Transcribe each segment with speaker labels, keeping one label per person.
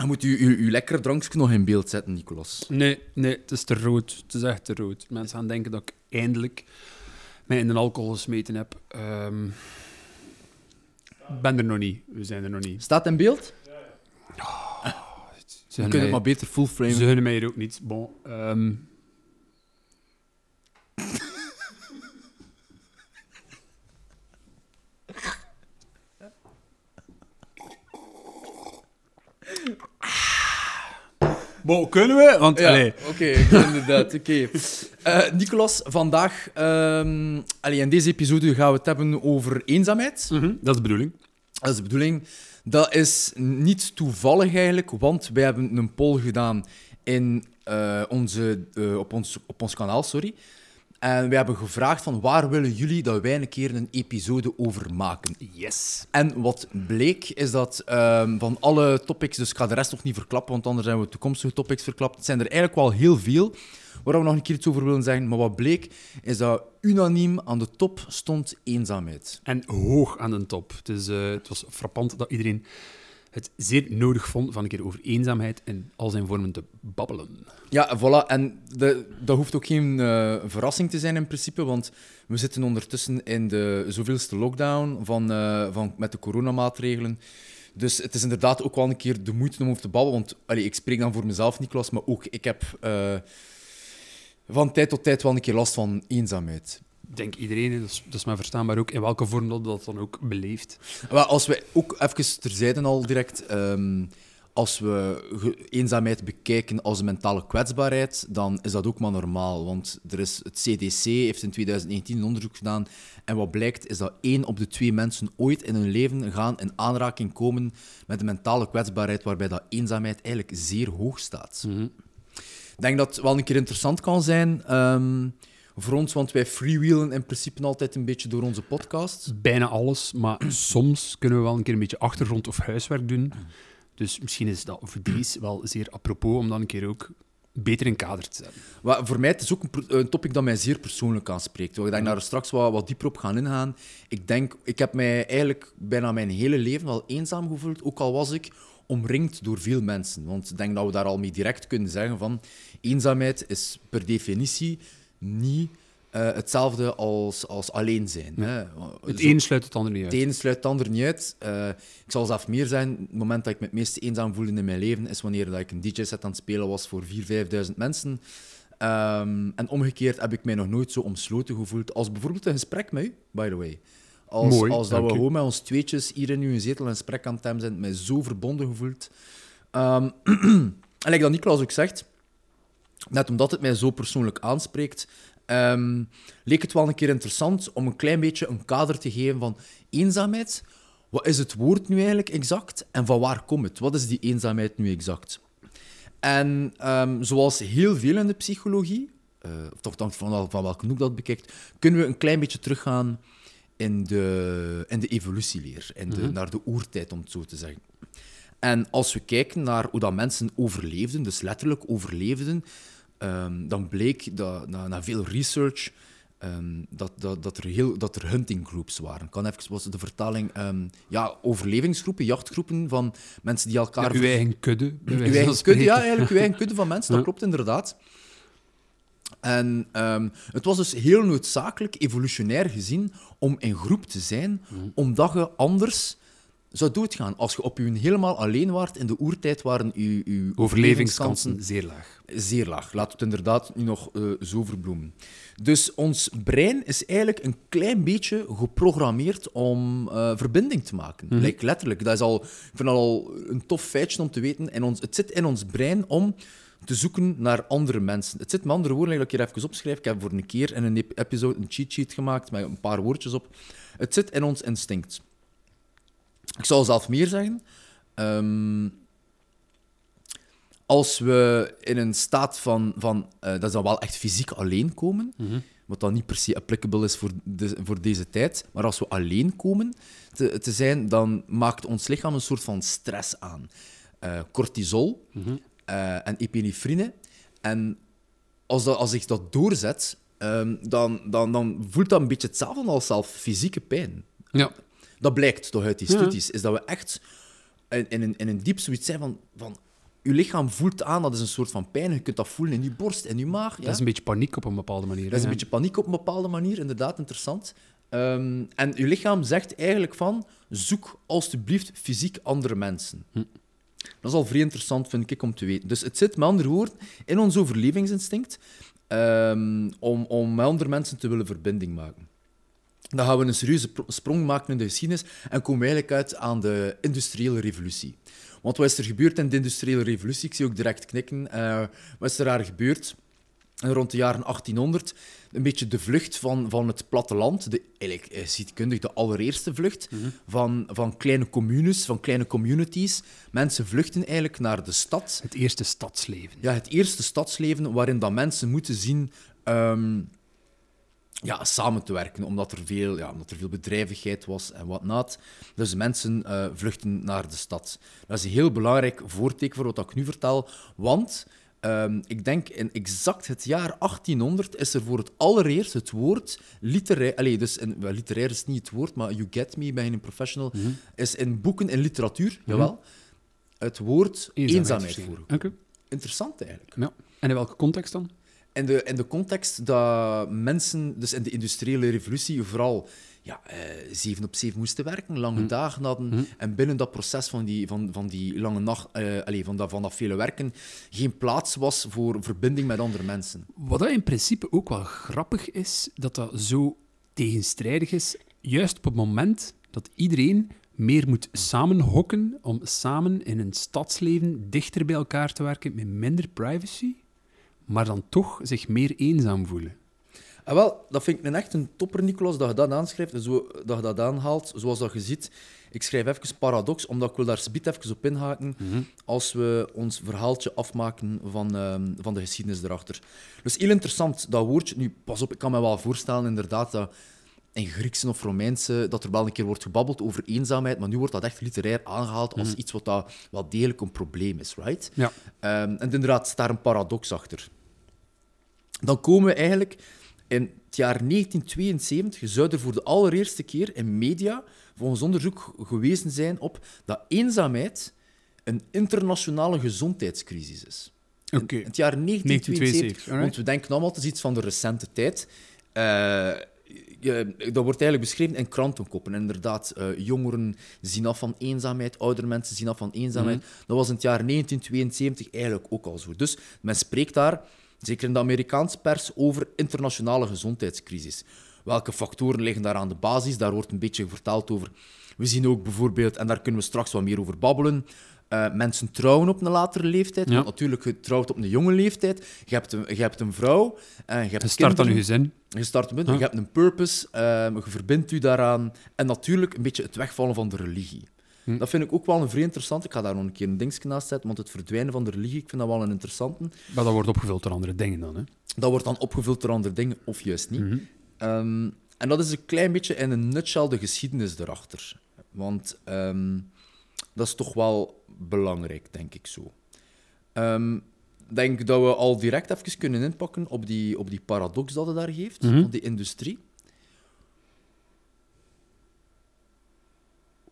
Speaker 1: Je moet je, je, je lekkere drankje nog in beeld zetten, Nicolas.
Speaker 2: Nee, nee, het is te rood. Het is echt te rood. Mensen gaan denken dat ik eindelijk mij in de alcohol gesmeten heb. Ik ben er nog niet. We zijn er nog niet.
Speaker 1: Staat in beeld?
Speaker 2: Ze
Speaker 1: We
Speaker 2: gunnen
Speaker 1: kunnen het maar beter full frame.
Speaker 2: ze gunnen mij hier ook niet. Bon, ehm, Bon, kunnen we? Want,
Speaker 1: Ja, oké, inderdaad. Oké. Eh, Nicolas, vandaag, allee, in deze episode gaan we het hebben over eenzaamheid.
Speaker 2: mhm, dat is de bedoeling.
Speaker 1: Dat is de bedoeling. Dat is niet toevallig eigenlijk, want wij hebben een poll gedaan in, eh, onze, eh, op, ons, op ons kanaal. Sorry. En wij hebben gevraagd van waar willen jullie dat wij een keer een episode over maken.
Speaker 2: Yes.
Speaker 1: En wat bleek is dat ehm, van alle topics, dus ik ga de rest nog niet verklappen, want anders zijn we toekomstige topics verklapt. Het zijn er eigenlijk wel heel veel waar we nog een keer iets over willen zeggen. Maar wat bleek is dat unaniem aan de top stond eenzaamheid.
Speaker 2: En hoog aan de top. Is, eh, het was frappant dat iedereen het zeer nodig vond van een keer over eenzaamheid en al zijn vormen te babbelen.
Speaker 1: Ja, voilà. En de, dat hoeft ook geen eh, verrassing te zijn in principe, want we zitten ondertussen in de zoveelste lockdown van, eh, van, met de coronamaatregelen. Dus het is inderdaad ook wel een keer de moeite om over te babbelen. Want allee, ik spreek dan voor mezelf, Niklas, maar ook ik heb eh, van tijd tot tijd wel een keer last van eenzaamheid.
Speaker 2: Denk iedereen, dat is, dat is maar verstaanbaar ook, in welke vorm dat dat dan ook beleeft.
Speaker 1: Maar als we ook even terzijde al direct, ehm, als we eenzaamheid bekijken als een mentale kwetsbaarheid, dan is dat ook maar normaal. Want er is, het CDC heeft in 2019 een onderzoek gedaan en wat blijkt is dat één op de twee mensen ooit in hun leven gaan in aanraking komen met een mentale kwetsbaarheid waarbij dat eenzaamheid eigenlijk zeer hoog staat. Ik denk dat het wel een keer interessant kan zijn ehm, voor ons, want wij freewheelen in principe altijd een beetje door onze podcast.
Speaker 2: Bijna alles, maar soms kunnen we wel een keer een beetje achtergrond of huiswerk doen. Dus misschien is dat voor deze wel zeer apropos om dan een keer ook beter in kader te zetten.
Speaker 1: Maar voor mij het is ook een, een topic dat mij zeer persoonlijk aanspreekt. Ik denk daar straks wat, wat dieper op gaan ingaan. Ik denk, ik heb mij eigenlijk bijna mijn hele leven wel eenzaam gevoeld, ook al was ik omringd door veel mensen. Want ik denk dat we daar al mee direct kunnen zeggen van eenzaamheid is per definitie niet eh, hetzelfde als, als alleen zijn. Hè.
Speaker 2: Het
Speaker 1: Zo-
Speaker 2: een sluit het ander niet uit.
Speaker 1: het een sluit het ander niet uit. Eh, ik zal zelf meer zijn. Het moment dat ik me het meest eenzaam voelde in mijn leven is wanneer dat ik een DJ-set aan het spelen was voor 4.000, 5.000 mensen. Ehm, en omgekeerd heb ik mij nog nooit zo omsloten gevoeld als bijvoorbeeld een gesprek met u, by the way. Als,
Speaker 2: Mooi,
Speaker 1: als dat we gewoon met ons tweetjes hier in uw zetel een gesprek aan het hebben zijn, mij zo verbonden gevoeld. Ehm, en like dat Nicolas ook zegt, net omdat het mij zo persoonlijk aanspreekt, ehm, leek het wel een keer interessant om een klein beetje een kader te geven van eenzaamheid. Wat is het woord nu eigenlijk exact en van waar komt het? Wat is die eenzaamheid nu exact? En ehm, zoals heel veel in de psychologie, eh, of toch dan van, van welke hoek dat bekijkt, kunnen we een klein beetje teruggaan in de, in de evolutieleer, in de, naar de oertijd, om het zo te zeggen. En als we kijken naar hoe dat mensen overleefden, dus letterlijk overleefden, ehm, dan bleek dat, na, na veel research ehm, dat, dat, dat, er heel, dat er hunting groups waren. Kan even, was de vertaling? ehm, ja, overlevingsgroepen, jachtgroepen van mensen die elkaar...
Speaker 2: Uw eigen kudde,
Speaker 1: Uw eigen kudde, ja, eigenlijk uw eigen kudde van mensen, dat
Speaker 2: Ja.
Speaker 1: klopt inderdaad. En het was dus heel noodzakelijk, evolutionair gezien, om in groep te zijn, omdat je anders zou doodgaan. Als je op je helemaal alleen waart, in de oertijd waren je, je
Speaker 2: Overlevingskansen zeer laag.
Speaker 1: zeer laag. Laat het inderdaad nu nog eh, zo verbloemen. Dus ons brein is eigenlijk een klein beetje geprogrammeerd om eh, verbinding te maken. Like, letterlijk. Dat is al, ik vind dat al een tof feitje om te weten. En ons, het zit in ons brein om te zoeken naar andere mensen. Het zit met andere woorden, dat ik hier even opschrijf. Ik heb voor een keer in een ep- episode een cheat sheet gemaakt met een paar woordjes op. Het zit in ons instinct. Ik zal zelf meer zeggen. Ehm, als we in een staat van, van eh, dat is dan wel echt fysiek alleen komen, wat dan niet per se applicable is voor, de, voor deze tijd, maar als we alleen komen te, te zijn, dan maakt ons lichaam een soort van stress aan. Eh, cortisol eh, en epinefrine. En als, dat, als zich dat doorzet, ehm, dan, dan, dan voelt dat een beetje hetzelfde als zelf fysieke pijn.
Speaker 2: Ja.
Speaker 1: Dat blijkt toch uit die
Speaker 2: Ja.
Speaker 1: studies, is dat we echt in, in, een, in een diep zoiets zijn van, van je lichaam voelt aan, dat is een soort van pijn. Je kunt dat voelen in je borst, in je maag. Ja?
Speaker 2: Dat is een beetje paniek op een bepaalde manier.
Speaker 1: Dat is een beetje paniek op een bepaalde manier, inderdaad, interessant. Ehm, en je lichaam zegt eigenlijk van, zoek alstublieft fysiek andere mensen.
Speaker 2: Hm.
Speaker 1: Dat is al vrij interessant, vind ik, om te weten. Dus het zit, met andere woorden, in ons overlevingsinstinct ehm, om, om met andere mensen te willen verbinding maken. Dan gaan we een serieuze pro- sprong maken in de geschiedenis en komen we eigenlijk uit aan de industriële revolutie. Want wat is er gebeurd in de industriële revolutie? Ik zie ook direct knikken. Eh, wat is er daar gebeurd? En rond de jaren 1800 een beetje de vlucht van, van het platteland, de, eigenlijk eh, zietkundig de allereerste vlucht, van, van kleine communes, van kleine communities. Mensen vluchten eigenlijk naar de stad.
Speaker 2: Het eerste stadsleven.
Speaker 1: Ja, het eerste stadsleven waarin dat mensen moeten zien ehm, ja, samen te werken, omdat er, veel, ja, omdat er veel bedrijvigheid was en whatnot. Dus mensen eh, vluchten naar de stad. Dat is een heel belangrijk voorteken voor wat ik nu vertel, want ehm, ik denk in exact het jaar 1800 is er voor het allereerst het woord literair... Allee, dus in, literair is niet het woord, maar you get me, ben je een professional, is in boeken en literatuur, jawel, het woord eenzaamheid,
Speaker 2: verschenen.
Speaker 1: voor. Interessant eigenlijk.
Speaker 2: Ja. En in welke context dan?
Speaker 1: In de, in de context dat mensen, dus in de industriële revolutie, vooral ja, eh, zeven op zeven moesten werken, lange dagen hadden. En binnen dat proces van die, van, van die lange nacht, eh allee, van, dat, van dat vele werken, geen plaats was voor verbinding met andere mensen.
Speaker 2: Wat dat in principe ook wel grappig is, dat dat zo tegenstrijdig is, juist op het moment dat iedereen meer moet samenhokken om samen in een stadsleven dichter bij elkaar te werken met minder privacy, maar dan toch zich meer eenzaam voelen.
Speaker 1: En wel, dat vind ik een echt een topper, Nicolas, dat je dat aanschrijft en zo, dat je dat aanhaalt, zoals dat je ziet. Ik schrijf even paradox, omdat ik wil daar spiet even op inhaken als we ons verhaaltje afmaken van, ehm, van de geschiedenis erachter. Dus heel interessant, dat woordje. Nu, pas op, ik kan me wel voorstellen inderdaad dat in Griekse of Romeinse dat er wel een keer wordt gebabbeld over eenzaamheid, maar nu wordt dat echt literair aangehaald als iets wat dat wel degelijk een probleem is, right?
Speaker 2: Ja.
Speaker 1: Ehm, en inderdaad, staat daar een paradox achter. Dan komen we eigenlijk in het jaar 1972, zou er voor de allereerste keer in media volgens onderzoek gewezen zijn op dat eenzaamheid een internationale gezondheidscrisis is.
Speaker 2: Oké.
Speaker 1: In het jaar 1972,
Speaker 2: 1972, alright.
Speaker 1: want we denken allemaal, het is iets van de recente tijd. Eh, je- dat wordt eigenlijk beschreven in krantenkoppen. En inderdaad, eh, jongeren zien af van eenzaamheid, oudere mensen zien af van eenzaamheid.
Speaker 2: Mhm.
Speaker 1: Dat was in het jaar 1972 eigenlijk ook al zo. Dus men spreekt daar, zeker in de Amerikaanse pers, over internationale gezondheidscrisis. Welke factoren liggen daar aan de basis? Daar wordt een beetje verteld over. We zien ook bijvoorbeeld, en daar kunnen we straks wat meer over babbelen, eh, mensen trouwen op een latere leeftijd.
Speaker 2: Ja.
Speaker 1: Want natuurlijk, je trouwt op een jonge leeftijd. Je hebt een, je hebt een vrouw en je hebt
Speaker 2: Je start aan je gezin.
Speaker 1: Je start
Speaker 2: Ja.
Speaker 1: je hebt een purpose, ehm, je verbindt u daaraan. En natuurlijk een beetje het wegvallen van de religie.
Speaker 2: Hm.
Speaker 1: Dat vind ik ook wel een vrij interessant. Ik ga daar nog een keer een dingetje naast zetten, want het verdwijnen van de religie, ik vind dat wel een interessante.
Speaker 2: Maar dat wordt opgevuld door andere dingen dan. Hè?
Speaker 1: Dat wordt dan opgevuld door andere dingen, of juist niet.
Speaker 2: Mhm.
Speaker 1: Ehm, en dat is een klein beetje in een nutshell de geschiedenis erachter. Want ehm, dat is toch wel belangrijk, denk ik zo. Ik denk dat we al direct even kunnen inpakken op die, op die paradox dat het daar geeft,
Speaker 2: Mhm.
Speaker 1: op die industrie.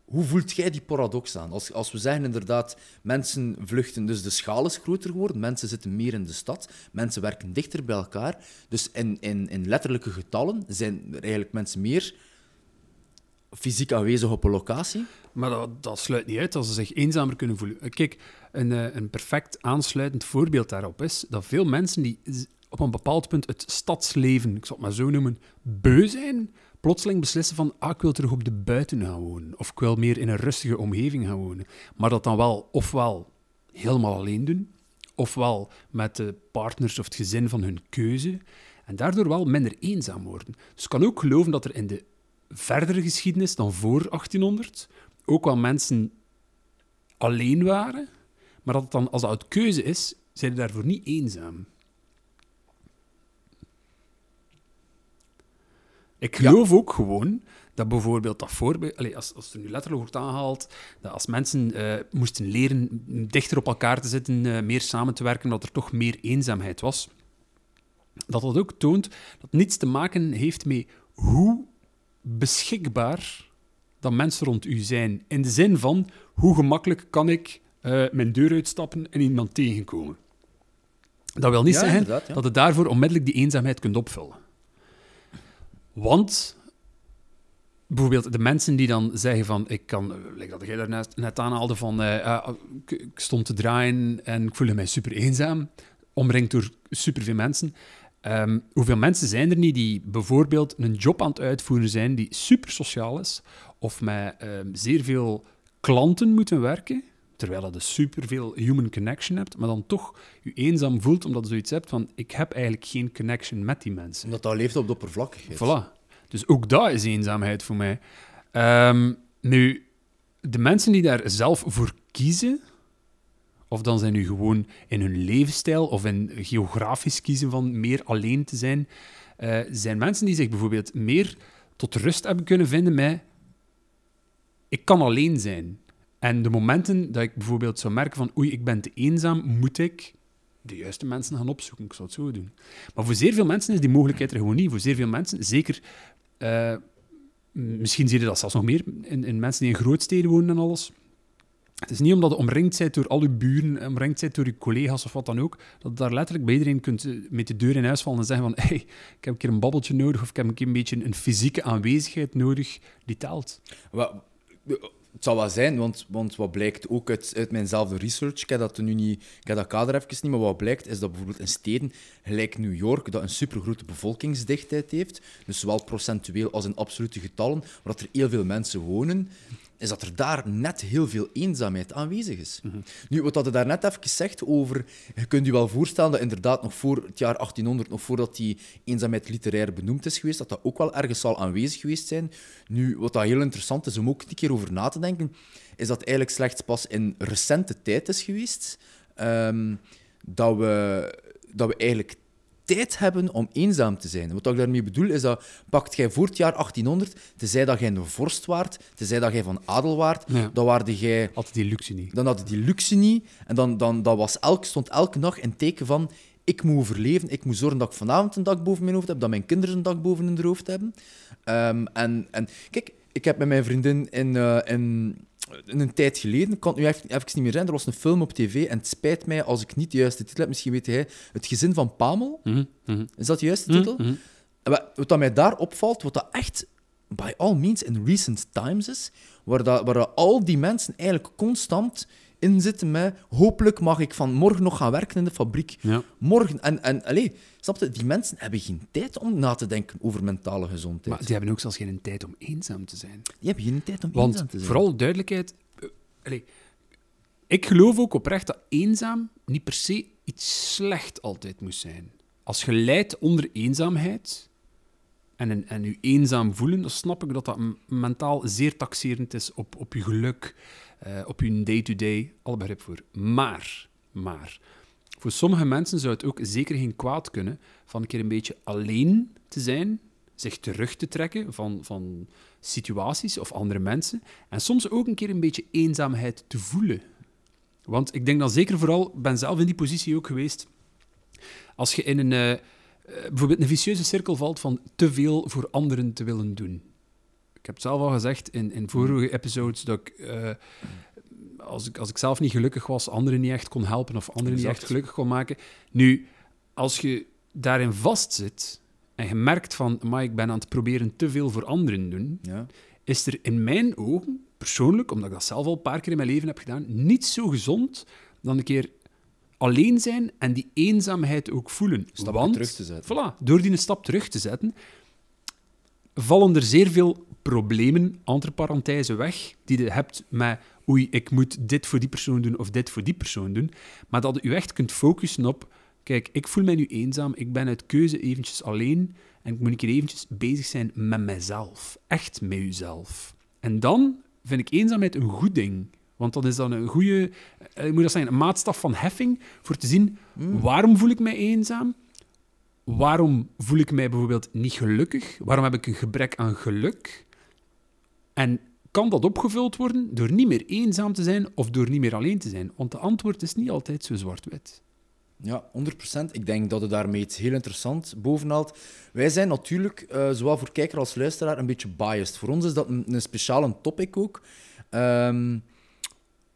Speaker 1: Hoe voelt jij die paradox aan? Als, als we zeggen inderdaad, mensen vluchten, dus de schaal is groter geworden, mensen zitten meer in de stad, mensen werken dichter bij elkaar. Dus in, in, in letterlijke getallen zijn er eigenlijk mensen meer fysiek aanwezig op een locatie.
Speaker 2: Maar dat, dat sluit niet uit als ze zich eenzamer kunnen voelen. Eh, Kijk, een, eh, een perfect aansluitend voorbeeld daarop is dat veel mensen die op een bepaald punt het stadsleven, ik zal het maar zo noemen, beu zijn, plotseling beslissen van ah, ik wil terug op de buiten gaan wonen. Of ik wil meer in een rustige omgeving gaan wonen. Maar dat dan wel ofwel helemaal alleen doen, ofwel met de partners of het gezin van hun keuze. En daardoor wel minder eenzaam worden. Dus ik kan ook geloven dat er in de verdere geschiedenis dan voor 1800 ook wel mensen alleen waren, maar dat het dan, als dat uit keuze is, zijn ze daarvoor niet eenzaam. Ik geloof ook gewoon dat bijvoorbeeld dat voorbeeld, allee, als, als er nu letterlijk wordt aangehaald, dat als mensen eh, moesten leren dichter op elkaar te zitten, eh, meer samen te werken, dat er toch meer eenzaamheid was. Dat dat ook toont dat niets te maken heeft met hoe beschikbaar dat mensen rond u zijn. In de zin van, hoe gemakkelijk kan ik eh, mijn deur uitstappen en iemand tegenkomen. Dat wil niet
Speaker 1: Ja,
Speaker 2: zeggen
Speaker 1: ja.
Speaker 2: dat je daarvoor onmiddellijk die eenzaamheid kunt opvullen. Want bijvoorbeeld de mensen die dan zeggen van ik kan, like dat jij daar net, net aanhaalde van eh, ah, ik, ik stond te draaien en ik voelde mij super eenzaam, omringd door superveel mensen. Ehm, hoeveel mensen zijn er niet die bijvoorbeeld een job aan het uitvoeren zijn die super sociaal is, of met ehm, zeer veel klanten moeten werken, terwijl je superveel human connection hebt, maar dan toch je eenzaam voelt omdat je zoiets hebt van ik heb eigenlijk geen connection met die mensen.
Speaker 1: Omdat dat leeft op de oppervlakkigheid.
Speaker 2: Voilà. Dus ook dat is eenzaamheid voor mij. Ehm, nu, de mensen die daar zelf voor kiezen, of dan zijn nu gewoon in hun levensstijl of in geografisch kiezen van meer alleen te zijn, eh, zijn mensen die zich bijvoorbeeld meer tot rust hebben kunnen vinden met ik kan alleen zijn. En de momenten dat ik bijvoorbeeld zou merken van oei, ik ben te eenzaam, moet ik de juiste mensen gaan opzoeken. Ik zou het zo doen. Maar voor zeer veel mensen is die mogelijkheid er gewoon niet. Voor zeer veel mensen, zeker... eh, misschien zie je dat zelfs nog meer in, in mensen die in grootsteden wonen en alles. Het is niet omdat je omringd bent door al je buren, omringd bent door je collega's of wat dan ook, dat je daar letterlijk bij iedereen kunt eh, met de deur in huis vallen en zeggen van hey, ik heb een keer een babbeltje nodig of ik heb een keer een beetje een fysieke aanwezigheid nodig die telt.
Speaker 1: Het zal wel zijn, want, want wat blijkt ook uit, uit mijnzelfde research, ik heb dat nu niet, ik heb dat kader even niet, maar wat blijkt is dat bijvoorbeeld in steden, gelijk New York, dat een supergrote bevolkingsdichtheid heeft, dus zowel procentueel als in absolute getallen, waar er heel veel mensen wonen, is dat er daar net heel veel eenzaamheid aanwezig is. Nu, wat dat je daarnet even zegt over... Je kunt je wel voorstellen dat inderdaad nog voor het jaar 1800, nog voordat die eenzaamheid literair benoemd is geweest, dat dat ook wel ergens zal aanwezig geweest zijn. Nu, wat dat heel interessant is om ook een keer over na te denken, is dat eigenlijk slechts pas in recente tijd is geweest ehm, dat, we, dat we eigenlijk tijd hebben om eenzaam te zijn. Wat ik daarmee bedoel, is dat pakt jij voor het jaar 1800, tenzij dat jij een vorst waart, tenzij dat jij van adel waart,
Speaker 2: Ja.
Speaker 1: dan waarde jij
Speaker 2: Altijd die luxe niet.
Speaker 1: dan had die luxe niet. En dan, dan dat was elk, stond elke dag in teken van... Ik moet overleven. Ik moet zorgen dat ik vanavond een dak boven mijn hoofd heb. Dat mijn kinderen een dak boven hun hoofd hebben. Ehm, en, en kijk, ik heb met mijn vriendin in, eh, in een tijd geleden... Ik kan het nu even, even niet meer zijn. Er was een film op tv. En het spijt mij als ik niet de juiste titel heb. Misschien weet hij. Het gezin van Pamel.
Speaker 2: Mhm, mhm.
Speaker 1: Is dat de juiste titel?
Speaker 2: Mhm.
Speaker 1: En Wat, wat dat mij daar opvalt, wat dat echt by all means in recent times is, waar, dat, waar dat al die mensen eigenlijk constant in zitten met hopelijk mag ik van morgen nog gaan werken in de fabriek.
Speaker 2: Ja.
Speaker 1: Morgen. En, en allee, snap je, die mensen hebben geen tijd om na te denken over mentale gezondheid.
Speaker 2: Maar die hebben ook zelfs geen tijd om eenzaam te zijn.
Speaker 1: Die hebben geen tijd om
Speaker 2: Want
Speaker 1: eenzaam te zijn.
Speaker 2: vooral duidelijkheid. eh, ik geloof ook oprecht dat eenzaam niet per se iets slecht altijd moet zijn. Als je lijdt onder eenzaamheid en, en, en je eenzaam voelen, dan snap ik dat dat mentaal zeer taxerend is op, op je geluk, eh, op je day-to-day. Alle begrip voor. Maar, maar, voor sommige mensen zou het ook zeker geen kwaad kunnen van een keer een beetje alleen te zijn, zich terug te trekken van, van situaties of andere mensen. En soms ook een keer een beetje eenzaamheid te voelen. Want ik denk dan zeker vooral, ben zelf in die positie ook geweest, als je in een, eh, eh, bijvoorbeeld een vicieuze cirkel valt van te veel voor anderen te willen doen. Ik heb het zelf al gezegd in, in vorige episodes dat ik, eh, als ik, als ik zelf niet gelukkig was, anderen niet echt kon helpen of anderen niet echt gelukkig kon maken. Nu, als je daarin vastzit en je merkt van, maar ik ben aan het proberen te veel voor anderen doen,
Speaker 1: Ja.
Speaker 2: is er in mijn ogen, persoonlijk, omdat ik dat zelf al een paar keer in mijn leven heb gedaan, niet zo gezond dan een keer alleen zijn en die eenzaamheid ook voelen. Want,
Speaker 1: terug te zetten.
Speaker 2: Voilà, door die een stap terug te zetten, vallen er zeer veel problemen, entre parenthèse, weg, die je hebt met oei, ik moet dit voor die persoon doen of dit voor die persoon doen, maar dat je echt kunt focussen op kijk, ik voel mij nu eenzaam, ik ben uit keuze eventjes alleen en ik moet een keer eventjes bezig zijn met mijzelf. Echt met jezelf. En dan vind ik eenzaamheid een goed ding. Want dat is dan een goede, eh, ik moet dat zeggen, een maatstaf van heffing voor te zien waarom voel ik mij eenzaam? Waarom voel ik mij bijvoorbeeld niet gelukkig? Waarom heb ik een gebrek aan geluk? En kan dat opgevuld worden door niet meer eenzaam te zijn of door niet meer alleen te zijn? Want de antwoord is niet altijd zo zwart-wit.
Speaker 1: Ja, 100%. Ik denk dat het daarmee iets heel interessants bovenhaalt. Wij zijn natuurlijk, eh, zowel voor kijker als luisteraar, een beetje biased. Voor ons is dat een, een speciale topic ook. Ehm,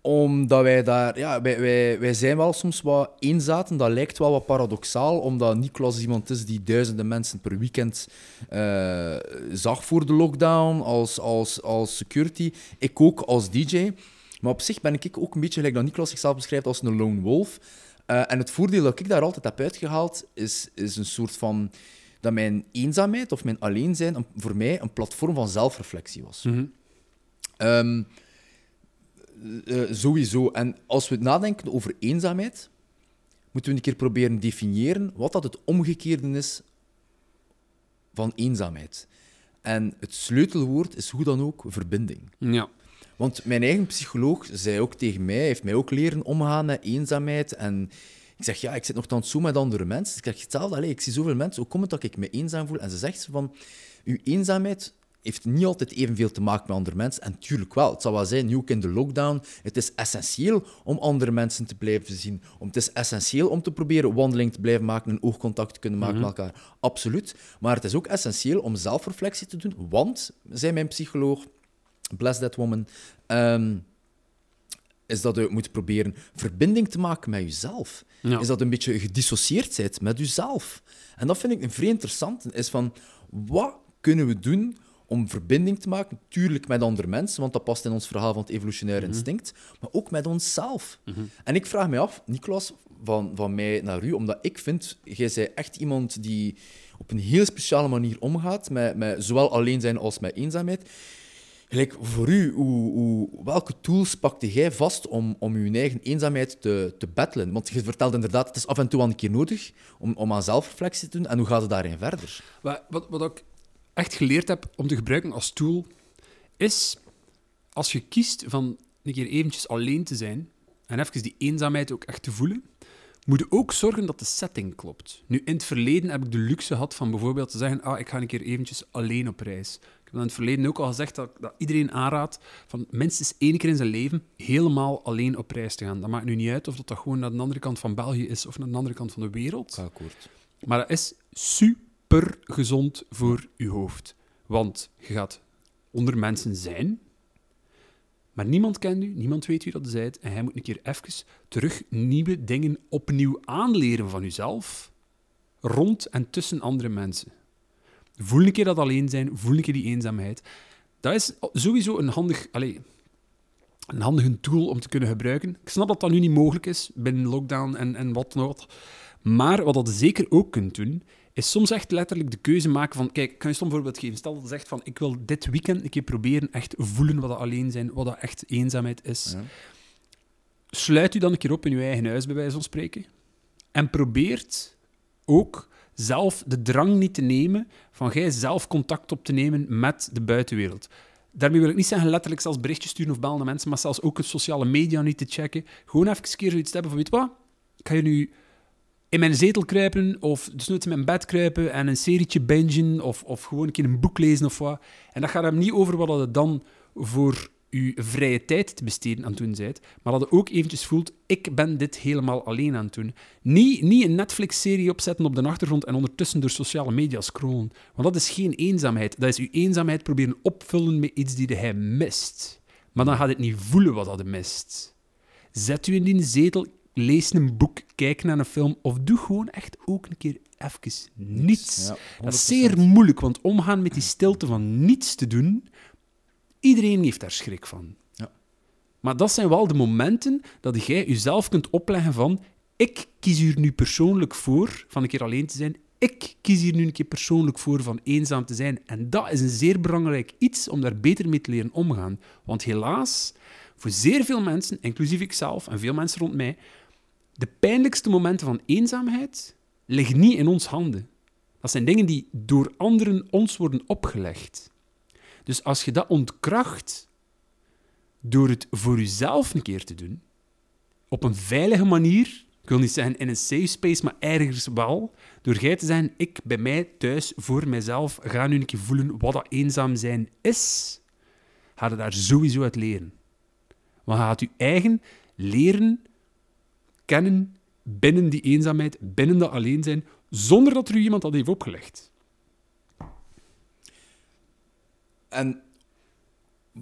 Speaker 1: omdat wij daar... Ja, wij, wij, wij zijn wel soms wat eenzaten. Dat lijkt wel wat paradoxaal, omdat Niklas iemand is die duizenden mensen per weekend eh, zag voor de lockdown, als, als, als security. Ik ook als DJ. Maar op zich ben ik ook een beetje, gelijk dat Niklas zichzelf beschrijft, als een lone wolf. Eh, en het voordeel dat ik daar altijd heb uitgehaald, is, is een soort van... Dat mijn eenzaamheid of mijn alleen zijn voor mij een platform van zelfreflectie was. Ehm, eh, sowieso. En als we nadenken over eenzaamheid, moeten we een keer proberen definiëren wat dat het omgekeerde is van eenzaamheid. En het sleutelwoord is hoe dan ook verbinding.
Speaker 2: Ja.
Speaker 1: Want mijn eigen psycholoog zei ook tegen mij, heeft mij ook leren omgaan met eenzaamheid. En ik zeg, ja, ik zit nog zo met andere mensen. Ik zeg, hetzelfde, allee, ik zie zoveel mensen, hoe komt het dat ik me eenzaam voel? En ze zegt van, uw eenzaamheid heeft niet altijd evenveel te maken met andere mensen. En tuurlijk wel, het zal wel zijn, nu ook in de lockdown, het is essentieel om andere mensen te blijven zien. Om, het is essentieel om te proberen wandeling te blijven maken, een oogcontact te kunnen maken met elkaar. Absoluut. Maar het is ook essentieel om zelfreflectie te doen, want, zei mijn psycholoog, bless that woman, ehm, is dat je moet proberen verbinding te maken met jezelf.
Speaker 2: Ja.
Speaker 1: Is dat een beetje gedissocieerd bent met jezelf. En dat vind ik een vrij interessant. Is van, wat kunnen we doen om verbinding te maken? Tuurlijk met andere mensen, want dat past in ons verhaal van het evolutionair instinct. Maar ook met onszelf. En ik vraag mij af, Niklas, van, van mij naar u, omdat ik vind, jij bent echt iemand die op een heel speciale manier omgaat met, met zowel alleen zijn als met eenzaamheid. Gelijk, voor u, hoe, hoe, welke tools pakte jij vast om, om uw eigen eenzaamheid te, te battelen? Want je vertelde inderdaad, het is af en toe wel een keer nodig om, om aan zelfreflectie te doen. En hoe gaat het daarin verder?
Speaker 2: Wat, wat, wat ik echt geleerd heb om te gebruiken als tool, is als je kiest van een keer eventjes alleen te zijn en even die eenzaamheid ook echt te voelen, moet je ook zorgen dat de setting klopt. Nu, in het verleden heb ik de luxe gehad van bijvoorbeeld te zeggen, ah, ik ga een keer eventjes alleen op reis. Ik heb in het verleden ook al gezegd dat, dat iedereen aanraadt van minstens één keer in zijn leven helemaal alleen op reis te gaan. Dat maakt nu niet uit of dat, dat gewoon naar de andere kant van België is of naar de andere kant van de wereld.
Speaker 1: Akkoord.
Speaker 2: Maar dat is super gezond voor je hoofd. Want je gaat onder mensen zijn, maar niemand kent u, niemand weet wie dat zijt. En hij moet een keer even terug nieuwe dingen opnieuw aanleren van jezelf, rond en tussen andere mensen. Voel een keer dat alleen zijn, voel een keer die eenzaamheid. Dat is sowieso een handig... Allez, een handige tool om te kunnen gebruiken. Ik snap dat dat nu niet mogelijk is binnen lockdown en, en wat nog. Maar wat dat zeker ook kunt doen, is soms echt letterlijk de keuze maken van... Kijk, ik kan je een voorbeeld geven. Stel dat je zegt van, ik wil dit weekend een keer proberen echt voelen wat dat alleen zijn, wat dat echt eenzaamheid is.
Speaker 1: Ja.
Speaker 2: Sluit u dan een keer op in uw eigen huis, bij wijze van spreken. En probeert ook zelf de drang niet te nemen van jij zelf contact op te nemen met de buitenwereld. Daarmee wil ik niet zeggen letterlijk zelfs berichtjes sturen of bellen naar mensen, maar zelfs ook de sociale media niet te checken. Gewoon even een keer zoiets te hebben van, weet wat, ik ga je nu in mijn zetel kruipen of desnoods in mijn bed kruipen en een serietje bingen of, of gewoon een keer een boek lezen of wat. En dat gaat hem niet over wat het dan voor uw vrije tijd te besteden aan het doen bent, maar dat je ook eventjes voelt, ik ben dit helemaal alleen aan het doen. Niet, niet een Netflix-serie opzetten op de achtergrond en ondertussen door sociale media scrollen. Want dat is geen eenzaamheid. Dat is uw eenzaamheid proberen opvullen met iets die hij mist. Maar dan gaat het niet voelen wat dat mist. Zet u in die zetel, lees een boek, kijk naar een film of doe gewoon echt ook een keer even niets.
Speaker 1: Ja,
Speaker 2: dat is
Speaker 1: 100%.
Speaker 2: zeer moeilijk, want omgaan met die stilte van niets te doen, iedereen heeft daar schrik van.
Speaker 1: Ja.
Speaker 2: Maar dat zijn wel de momenten dat jij jezelf kunt opleggen van ik kies hier nu persoonlijk voor van een keer alleen te zijn. Ik kies hier nu een keer persoonlijk voor van eenzaam te zijn. En dat is een zeer belangrijk iets om daar beter mee te leren omgaan. Want helaas, voor zeer veel mensen, inclusief ikzelf en veel mensen rond mij, de pijnlijkste momenten van eenzaamheid liggen niet in ons handen. Dat zijn dingen die door anderen ons worden opgelegd. Dus als je dat ontkracht door het voor jezelf een keer te doen, op een veilige manier, ik wil niet zeggen in een safe space, maar ergens wel, door jij te zeggen, ik bij mij thuis voor mijzelf ga nu een keer voelen wat dat eenzaam zijn is, ga je daar sowieso uit leren. Want je gaat je eigen leren kennen binnen die eenzaamheid, binnen dat alleen zijn, zonder dat er u iemand dat heeft opgelegd.
Speaker 1: En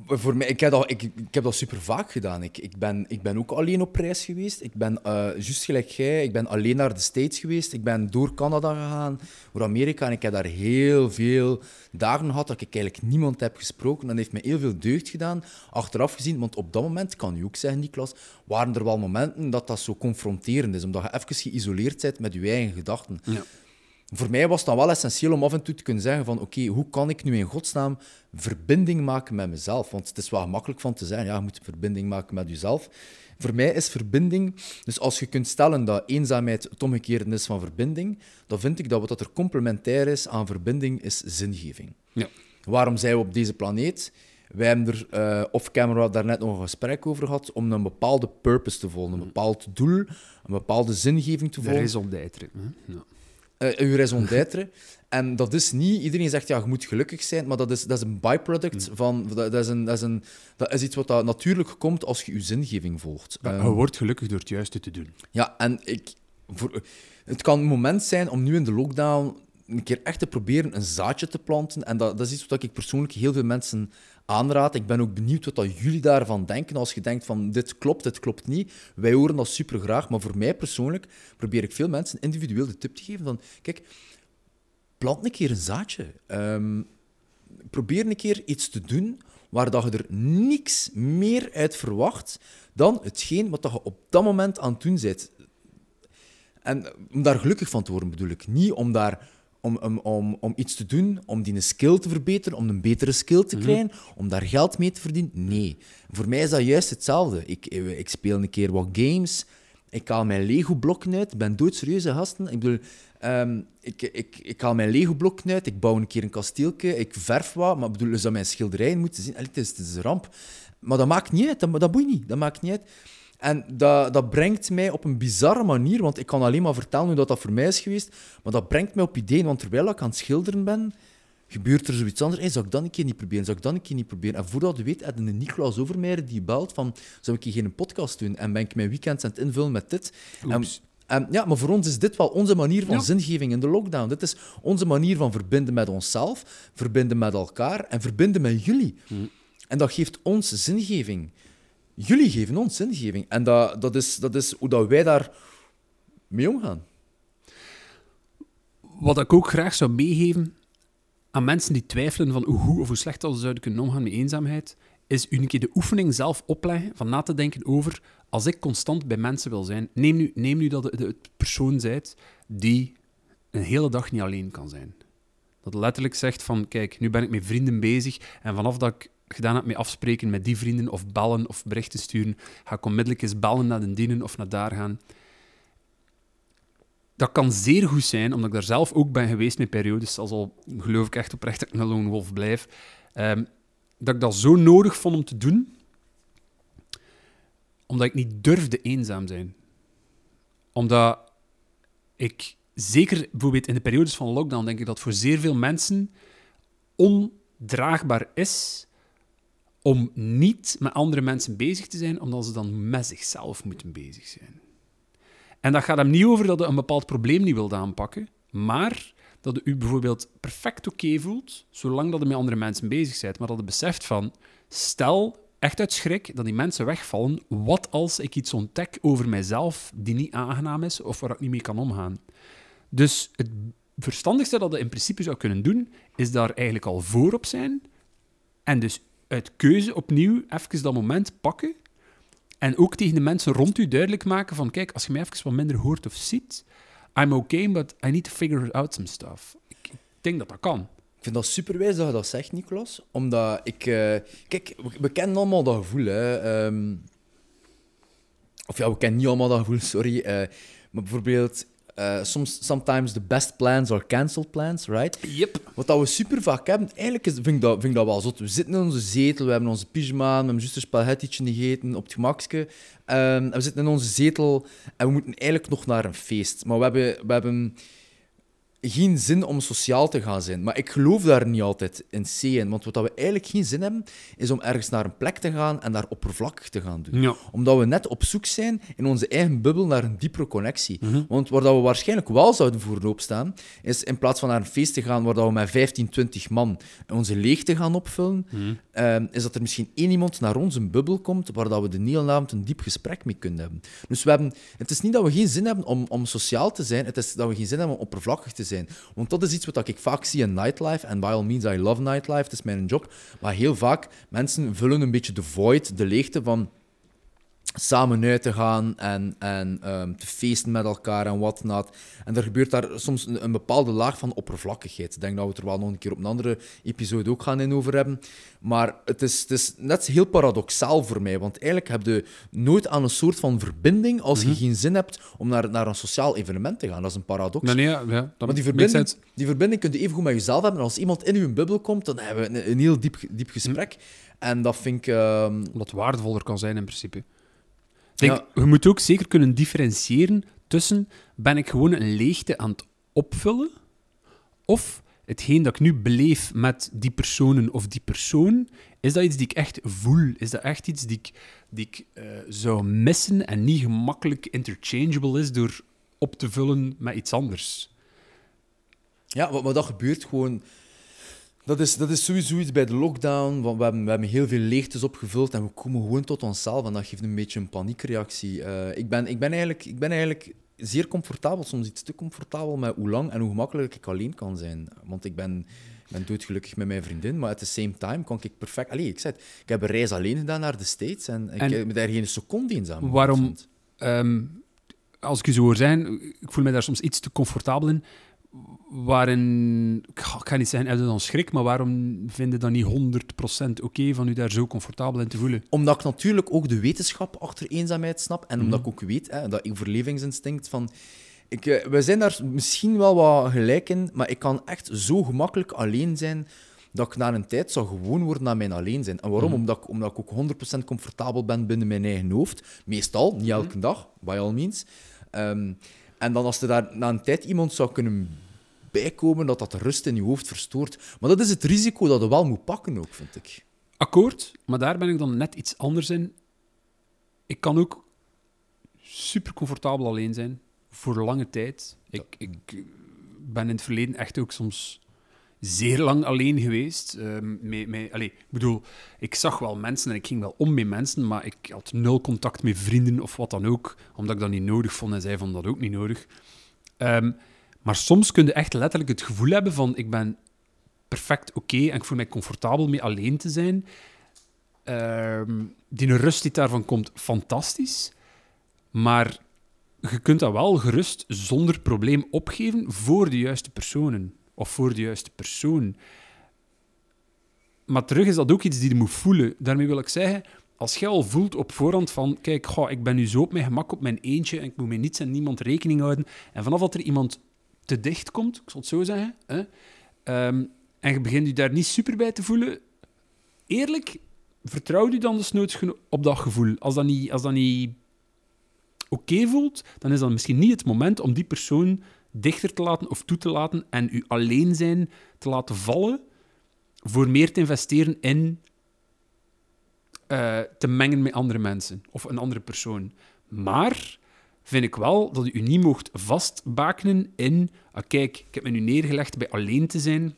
Speaker 1: Voor mij, ik heb dat, ik, ik heb dat super vaak gedaan. Ik, ik, ben, ik ben ook alleen op reis geweest. Ik ben, uh, juist gelijk jij, ik ben alleen naar de States geweest. Ik ben door Canada gegaan, door Amerika. En ik heb daar heel veel dagen gehad dat ik eigenlijk niemand heb gesproken. Dat heeft me heel veel deugd gedaan, achteraf gezien. Want op dat moment, kan je ook zeggen, Niklas, waren er wel momenten dat dat zo confronterend is. Omdat je even geïsoleerd bent met je eigen gedachten.
Speaker 2: Ja
Speaker 1: voor mij was het dan wel essentieel om af en toe te kunnen zeggen van oké, hoe kan ik nu in godsnaam verbinding maken met mezelf? Want het is wel gemakkelijk van te zeggen, ja, je moet verbinding maken met jezelf. Voor mij is verbinding, dus als je kunt stellen dat eenzaamheid het omgekeerde is van verbinding, dan vind ik dat wat er complementair is aan verbinding, is zingeving.
Speaker 2: Ja.
Speaker 1: Waarom zijn we op deze planeet? Wij hebben er uh, off-camera daarnet nog een gesprek over gehad om een bepaalde purpose te volgen, een bepaald doel, een bepaalde zingeving te volgen. De
Speaker 2: raison d'être. Ja
Speaker 1: uh, uw raison d'être. En dat is niet... Iedereen zegt, ja, je moet gelukkig zijn, maar dat is, dat is een byproduct mm. van... Dat, is een, dat, is een, dat is iets wat dat natuurlijk komt als je je zingeving volgt.
Speaker 2: Ja, je ehm, wordt gelukkig door het juiste te doen.
Speaker 1: Ja, en ik... Voor, het kan een moment zijn om nu in de lockdown een keer echt te proberen een zaadje te planten. En dat, dat is iets wat ik persoonlijk heel veel mensen aanraad. Ik ben ook benieuwd wat dat jullie daarvan denken. Als je denkt van dit klopt, dit klopt niet. Wij horen dat super graag. Maar voor mij persoonlijk probeer ik veel mensen individueel de tip te geven van kijk, plant een keer een zaadje. Um, probeer een keer iets te doen waar dat je er niks meer uit verwacht dan hetgeen wat dat je op dat moment aan het doen bent. En om daar gelukkig van te worden bedoel ik. Niet om daar om, om, om, om iets te doen, om die een skill te verbeteren, om een betere skill te mhm. krijgen, om daar geld mee te verdienen. Nee. Voor mij is dat juist hetzelfde. Ik, ik speel een keer wat games, ik haal mijn Lego-blokken uit, ik ben doodserieuze gasten. Ik bedoel, um, ik, ik, ik haal mijn Lego-blokken uit, ik bouw een keer een kasteeltje, ik verf wat, maar bedoel, dus dat mijn schilderijen moeten zien. het, is, het is een ramp. Maar dat maakt niet uit, dat, dat boeit niet, dat maakt niet uit. En dat, dat brengt mij op een bizarre manier, want ik kan alleen maar vertellen hoe dat, dat voor mij is geweest, maar dat brengt mij op ideeën, want terwijl ik aan het schilderen ben, gebeurt er zoiets anders. Hey, zou ik dat een keer niet proberen? Zou ik dat een keer niet proberen? En voordat je weet, had een Niklaus Overmeijer die belt van, zou ik hier geen podcast doen? En ben ik mijn weekend aan het invullen met dit? En, ja, maar voor ons is dit wel onze manier van zingeving in de lockdown. Dit is onze manier van verbinden met onszelf, verbinden met elkaar en verbinden met jullie. Hm. En dat geeft ons zingeving jullie geven ons zingeving. En dat, dat, is, dat is hoe dat wij daar mee omgaan.
Speaker 2: Wat ik ook graag zou meegeven aan mensen die twijfelen van hoe goed of hoe slecht ze zouden kunnen omgaan met eenzaamheid, is u een keer de oefening zelf opleggen van na te denken over als ik constant bij mensen wil zijn. Neem nu, neem nu dat het persoon zijt die een hele dag niet alleen kan zijn. Dat letterlijk zegt van, kijk, nu ben ik met vrienden bezig en vanaf dat ik gedaan heb met afspreken met die vrienden of bellen of berichten sturen, ga ik onmiddellijk eens bellen naar de dienen of naar daar gaan. Dat kan zeer goed zijn, omdat ik daar zelf ook ben geweest met periodes, als al geloof ik echt oprecht dat een lone wolf blijf, um, dat ik dat zo nodig vond om te doen, omdat ik niet durfde eenzaam zijn. Omdat ik, zeker bijvoorbeeld in de periodes van lockdown, denk ik dat voor zeer veel mensen ondraagbaar is om niet met andere mensen bezig te zijn, omdat ze dan met zichzelf moeten bezig zijn. En dat gaat hem niet over dat je een bepaald probleem niet wilt aanpakken, maar dat je u bijvoorbeeld perfect oké voelt, zolang dat je met andere mensen bezig bent, maar dat je beseft van, stel echt uit schrik dat die mensen wegvallen, wat als ik iets ontdek over mijzelf die niet aangenaam is of waar ik niet mee kan omgaan. Dus het verstandigste dat je in principe zou kunnen doen, is daar eigenlijk al voor op zijn en dus uit keuze opnieuw even dat moment pakken en ook tegen de mensen rond u duidelijk maken van kijk, als je mij even wat minder hoort of ziet, I'm okay, but I need to figure out some stuff. Ik denk dat dat kan.
Speaker 1: Ik vind dat superwijs dat je dat zegt, Nicolas. Omdat ik... Uh, kijk, we, kennen allemaal dat gevoel, hè. Um, of ja, we kennen niet allemaal dat gevoel, sorry. Uh, maar bijvoorbeeld, uh, soms, sometimes the best plans are cancelled plans, right?
Speaker 2: Yep.
Speaker 1: Wat dat we super vaak hebben, eigenlijk is, vind, ik dat, vind ik dat wel zot. We zitten in onze zetel, we hebben onze pyjama, we hebben juist een spaghettietje gegeten op het gemakske. Um, we zitten in onze zetel en we moeten eigenlijk nog naar een feest. Maar we hebben, we hebben geen zin om sociaal te gaan zijn. Maar ik geloof daar niet altijd in C in. Want wat we eigenlijk geen zin hebben, is om ergens naar een plek te gaan en daar oppervlakkig te gaan doen.
Speaker 2: Ja.
Speaker 1: Omdat we net op zoek zijn in onze eigen bubbel naar een diepere connectie. Want waar dat we waarschijnlijk wel zouden voor opstaan, is in plaats van naar een feest te gaan waar dat we met 15, 20 man onze leegte gaan opvullen, ehm, is dat er misschien één iemand naar onze bubbel komt waar dat we de hele avond een diep gesprek mee kunnen hebben. Dus we hebben, het is niet dat we geen zin hebben om, om sociaal te zijn, het is dat we geen zin hebben om oppervlakkig te zijn. Want dat is iets wat ik vaak zie in nightlife, en by all means, I love nightlife, het is mijn job, maar heel vaak, mensen vullen een beetje de void, de leegte van samen uit te gaan en, en ehm, te feesten met elkaar en whatnot. En er gebeurt daar soms een, een bepaalde laag van oppervlakkigheid. Ik denk dat we het er wel nog een keer op een andere episode ook gaan in over hebben. Maar het is, het is net heel paradoxaal voor mij, want eigenlijk heb je nooit aan een soort van verbinding als je geen zin hebt om naar, naar een sociaal evenement te gaan. Dat is een paradox.
Speaker 2: Nee, nee, ja, ja, dat
Speaker 1: Maar die verbinding, die verbinding kun je even goed met jezelf hebben. En als iemand in je bubbel komt, dan hebben we een, een heel diep, diep gesprek. En dat vind ik... ehm,
Speaker 2: Omdat het waardevoller kan zijn in principe. Denk,
Speaker 1: Ja.
Speaker 2: Je moet ook zeker kunnen differentiëren tussen ben ik gewoon een leegte aan het opvullen of hetgeen dat ik nu beleef met die personen of die persoon, is dat iets die ik echt voel? Is dat echt iets die ik, die ik eh, zou missen en niet gemakkelijk interchangeable is door op te vullen met iets anders?
Speaker 1: Ja, wat, wat dat gebeurt gewoon. Dat is, dat is sowieso iets bij de lockdown. Want we hebben, we hebben heel veel leegtes opgevuld en we komen gewoon tot onszelf. En dat geeft een beetje een paniekreactie. Eh, ik, ben, ik, ben eigenlijk, ik ben eigenlijk zeer comfortabel, soms iets te comfortabel met hoe lang en hoe gemakkelijk ik alleen kan zijn. Want ik ben, ben doodgelukkig met mijn vriendin, maar at the same time kan ik perfect... Allee, ik zei het, ik heb een reis alleen gedaan naar de States en ik heb me daar geen seconde eenzaam.
Speaker 2: Waarom- Ehm, als ik u zo hoor zijn, ik voel me daar soms iets te comfortabel in. Waarin, ik ga niet zeggen, heb je dan schrik, maar waarom vind je dat niet 100% oké van u daar zo comfortabel in te voelen?
Speaker 1: Omdat ik natuurlijk ook de wetenschap achter eenzaamheid snap. En omdat
Speaker 2: Mhm.
Speaker 1: ik ook weet, hè, dat overlevingsinstinct van... Ik, eh, we zijn daar misschien wel wat gelijk in, maar ik kan echt zo gemakkelijk alleen zijn dat ik na een tijd zou gewoon worden aan mijn alleen zijn. En waarom?
Speaker 2: Mhm.
Speaker 1: Omdat, ik, omdat ik ook 100% comfortabel ben binnen mijn eigen hoofd. Meestal, niet elke dag, by all means. Ehm, en dan als er daar na een tijd iemand zou kunnen bijkomen, dat dat de rust in je hoofd verstoort. Maar dat is het risico dat je wel moet pakken ook, vind ik.
Speaker 2: Akkoord, maar daar ben ik dan net iets anders in. Ik kan ook super comfortabel alleen zijn voor lange tijd. Ik, ik ben in het verleden echt ook soms zeer lang alleen geweest. Met, met, allee, ik bedoel, ik zag wel mensen en ik ging wel om met mensen, maar ik had nul contact met vrienden of wat dan ook, omdat ik dat niet nodig vond en zij vonden dat ook niet nodig. Ehm, maar soms kun je echt letterlijk het gevoel hebben van ik ben perfect oké en ik voel mij comfortabel mee alleen te zijn. Ehm, die rust die daarvan komt, fantastisch. Maar je kunt dat wel gerust zonder probleem opgeven voor de juiste personen. Of voor de juiste persoon. Maar terug is dat ook iets die je moet voelen. Daarmee wil ik zeggen, als jij al voelt op voorhand van, kijk, goh, ik ben nu zo op mijn gemak op mijn eentje en ik moet met niets en niemand rekening houden. En vanaf dat er iemand te dicht komt, ik zal het zo zeggen, hè, ehm, en je begint je daar niet super bij te voelen, eerlijk, vertrouw je dan desnoods op dat gevoel. Als dat niet, als dat niet oké voelt, dan is dat misschien niet het moment om die persoon dichter te laten of toe te laten en u alleen zijn te laten vallen voor meer te investeren in eh, te mengen met andere mensen of een andere persoon. Maar vind ik wel dat u niet mocht vastbakenen in ah, kijk, ik heb me nu neergelegd bij alleen te zijn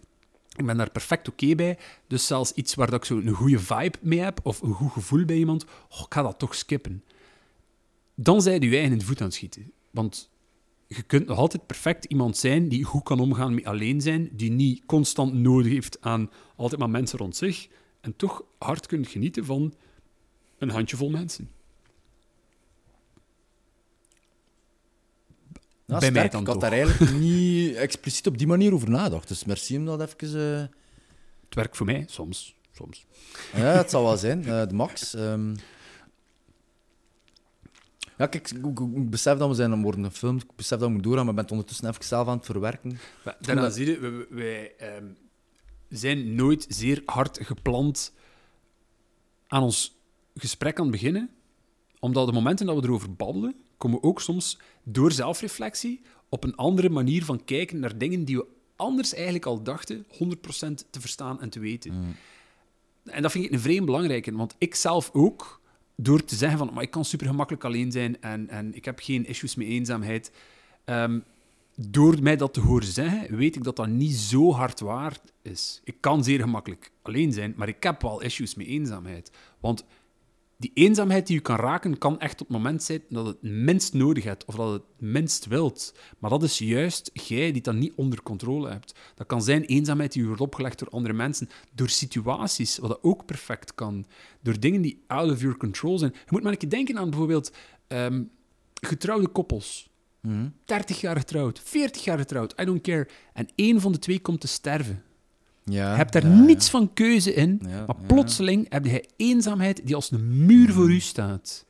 Speaker 2: ik ben daar perfect oké bij. Dus zelfs iets waar dat ik zo een goede vibe mee heb, of een goed gevoel bij iemand, oh, ik ga dat toch skippen. Dan zij je je eigen in de voet aan het schieten. Want je kunt nog altijd perfect iemand zijn die goed kan omgaan met alleen zijn, die niet constant nodig heeft aan altijd maar mensen rond zich, en toch hard kunt genieten van een handjevol mensen.
Speaker 1: Ja,
Speaker 2: Bij mij dan
Speaker 1: ik had
Speaker 2: toch.
Speaker 1: daar eigenlijk niet expliciet op die manier over nagedacht. Dus merci om dat even... eh,
Speaker 2: Het werkt voor mij, soms. soms.
Speaker 1: Ja, het zal wel zijn. eh, de max. ehm. Ja, kijk, ik, ik- ik besef dat we zijn aan worden gefilmd. Ik besef dat we moeten doorgaan, maar ik ben het ondertussen even zelf aan het verwerken.
Speaker 2: Maar daarna zie je, wij, wij ehm, zijn nooit zeer hard gepland aan ons gesprek aan het beginnen, omdat de momenten dat we erover babbelen, komen we ook soms door zelfreflectie op een andere manier van kijken naar dingen die we anders eigenlijk al dachten 100% te verstaan en te weten. En dat vind ik een vreemd belangrijke, want ik zelf ook, door te zeggen van, maar ik kan super gemakkelijk alleen zijn en, en ik heb geen issues met eenzaamheid, ehm, door mij dat te horen zeggen, weet ik dat dat niet zo hard waar is. Ik kan zeer gemakkelijk alleen zijn, maar ik heb wel issues met eenzaamheid. Want die eenzaamheid die je kan raken, kan echt op het moment zijn dat het minst nodig hebt of dat het minst wilt. Maar dat is juist jij die dat niet onder controle hebt. Dat kan zijn eenzaamheid die je wordt opgelegd door andere mensen, door situaties, wat dat ook perfect kan, door dingen die out of your control zijn. Je moet maar een keer denken aan bijvoorbeeld ehm, getrouwde koppels. 30 jaar getrouwd, 40 jaar getrouwd, I don't care. En één van de twee komt te sterven.
Speaker 1: Ja,
Speaker 2: Je hebt daar
Speaker 1: ja,
Speaker 2: niets van keuze in, maar plotseling heb je eenzaamheid die als een muur voor u staat.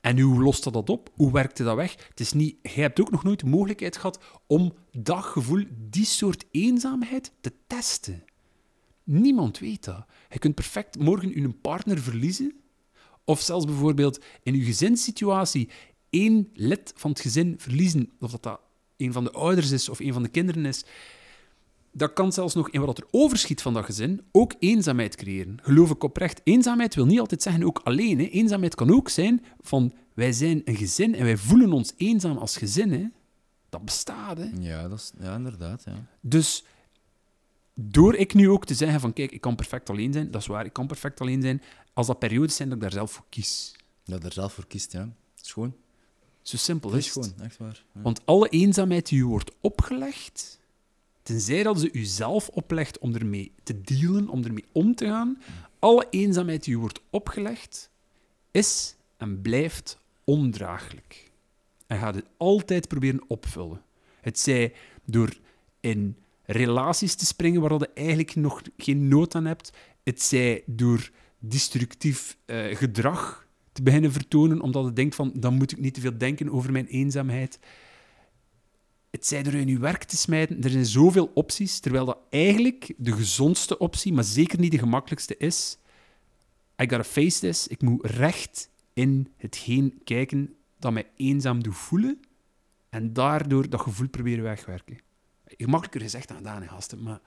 Speaker 2: En hoe lost dat dat op? Hoe werkte dat weg? Het is niet, jij hebt ook nog nooit de mogelijkheid gehad om dat gevoel, die soort eenzaamheid, te testen. Niemand weet dat. Je kunt perfect morgen je partner verliezen, of zelfs bijvoorbeeld in je gezinssituatie één lid van het gezin verliezen, of dat dat een van de ouders is of een van de kinderen is, dat kan zelfs nog in wat er overschiet van dat gezin ook eenzaamheid creëren. Geloof ik oprecht. Eenzaamheid wil niet altijd zeggen ook alleen. Hè. Eenzaamheid kan ook zijn van wij zijn een gezin en wij voelen ons eenzaam als gezin. Hè. Dat bestaat. Hè.
Speaker 1: Ja, dat is, ja, inderdaad. Ja.
Speaker 2: Dus door ik nu ook te zeggen van kijk, ik kan perfect alleen zijn, dat is waar, ik kan perfect alleen zijn, als dat periodes zijn dat ik daar zelf voor kies.
Speaker 1: Dat er zelf voor kiest, ja. Gewoon.
Speaker 2: Zo simpel is
Speaker 1: is
Speaker 2: het.
Speaker 1: gewoon, echt waar. Ja.
Speaker 2: Want alle eenzaamheid die u wordt opgelegd, tenzij dat ze u zelf oplegt om ermee te dealen, om ermee om te gaan, alle eenzaamheid die u wordt opgelegd, is en blijft ondraaglijk. En gaat het altijd proberen opvullen. Het zij door in relaties te springen waar je eigenlijk nog geen nood aan hebt, het zij door destructief eh, gedrag te beginnen vertonen, omdat je denkt van, dan moet ik niet te veel denken over mijn eenzaamheid. Het zij door in je werk te smijten. Er zijn zoveel opties, terwijl dat eigenlijk de gezondste optie, maar zeker niet de gemakkelijkste is. I gotta face this. Ik moet recht in hetgeen kijken dat mij eenzaam doet voelen en daardoor dat gevoel proberen wegwerken. Gemakkelijker gezegd dan gedaan, gasten, maar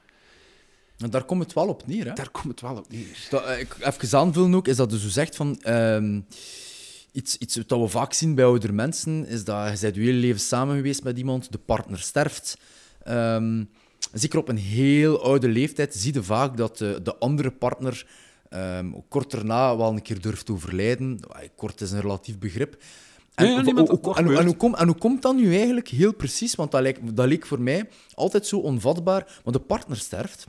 Speaker 1: En daar komt het wel op neer. Hè?
Speaker 2: daar komt het wel op neer.
Speaker 1: Dat, eh, ik even aanvullen ook, is dat je zo zegt van... ehm, iets, iets wat we vaak zien bij oudere mensen, is dat je bent je hele leven samen geweest met iemand, de partner sterft. Ehm, zeker op een heel oude leeftijd zie je vaak dat de, de andere partner ehm, kort daarna wel een keer durft overlijden. Ah, Kort is een relatief begrip. En,
Speaker 2: Ja, ja,
Speaker 1: en, hoe kom, en hoe komt dat nu eigenlijk heel precies? Want dat, lijkt, dat leek voor mij altijd zo onvatbaar. Want de partner sterft.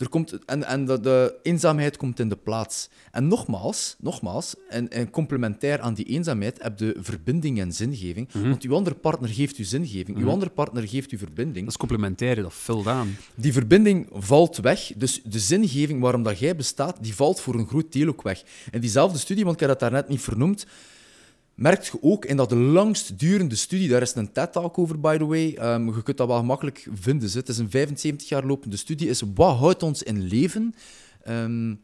Speaker 1: Er komt, en en de, de eenzaamheid komt in de plaats. En nogmaals, nogmaals en, en complementair aan die eenzaamheid heb je verbinding en zingeving.
Speaker 2: Mhm.
Speaker 1: Want uw andere partner geeft u zingeving. Uw andere partner geeft u verbinding.
Speaker 2: Dat is complementair, dat vult aan.
Speaker 1: Die verbinding valt weg. Dus de zingeving waarom dat jij bestaat, die valt voor een groot deel ook weg. En diezelfde studie, want ik heb dat daarnet niet vernoemd, merkt je ook in dat de langst durende studie, daar is een TED-talk over, by the way, ehm, je kunt dat wel gemakkelijk vinden. ze. Het is een 75 jaar lopende studie, is wat houdt ons in leven? Ehm,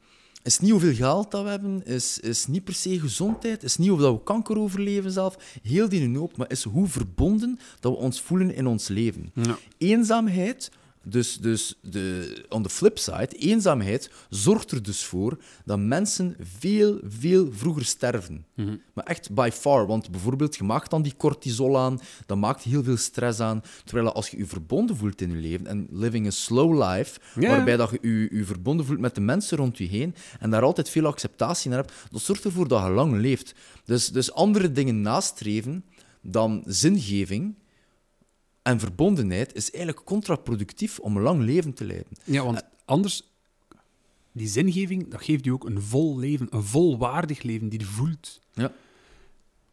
Speaker 1: is niet hoeveel geld dat we hebben, is, is niet per se gezondheid, is niet of dat we kanker overleven zelf, heel die hoop, maar is hoe verbonden dat we ons voelen in ons leven.
Speaker 2: Ja.
Speaker 1: Eenzaamheid, dus, dus de, on the flip side, eenzaamheid zorgt er dus voor dat mensen veel, veel vroeger sterven. Maar echt by far, want bijvoorbeeld, je maakt dan die cortisol aan, dat maakt heel veel stress aan, terwijl als je je verbonden voelt in je leven, en living a slow life, waarbij dat je je, je verbonden voelt met de mensen rond je heen, en daar altijd veel acceptatie naar hebt, dat zorgt ervoor dat je lang leeft. Dus, dus andere dingen nastreven dan zingeving, en verbondenheid is eigenlijk contraproductief om een lang leven te leiden.
Speaker 2: Ja, want anders, die zingeving, dat geeft je ook een vol leven, een volwaardig leven die je voelt.
Speaker 1: Ja.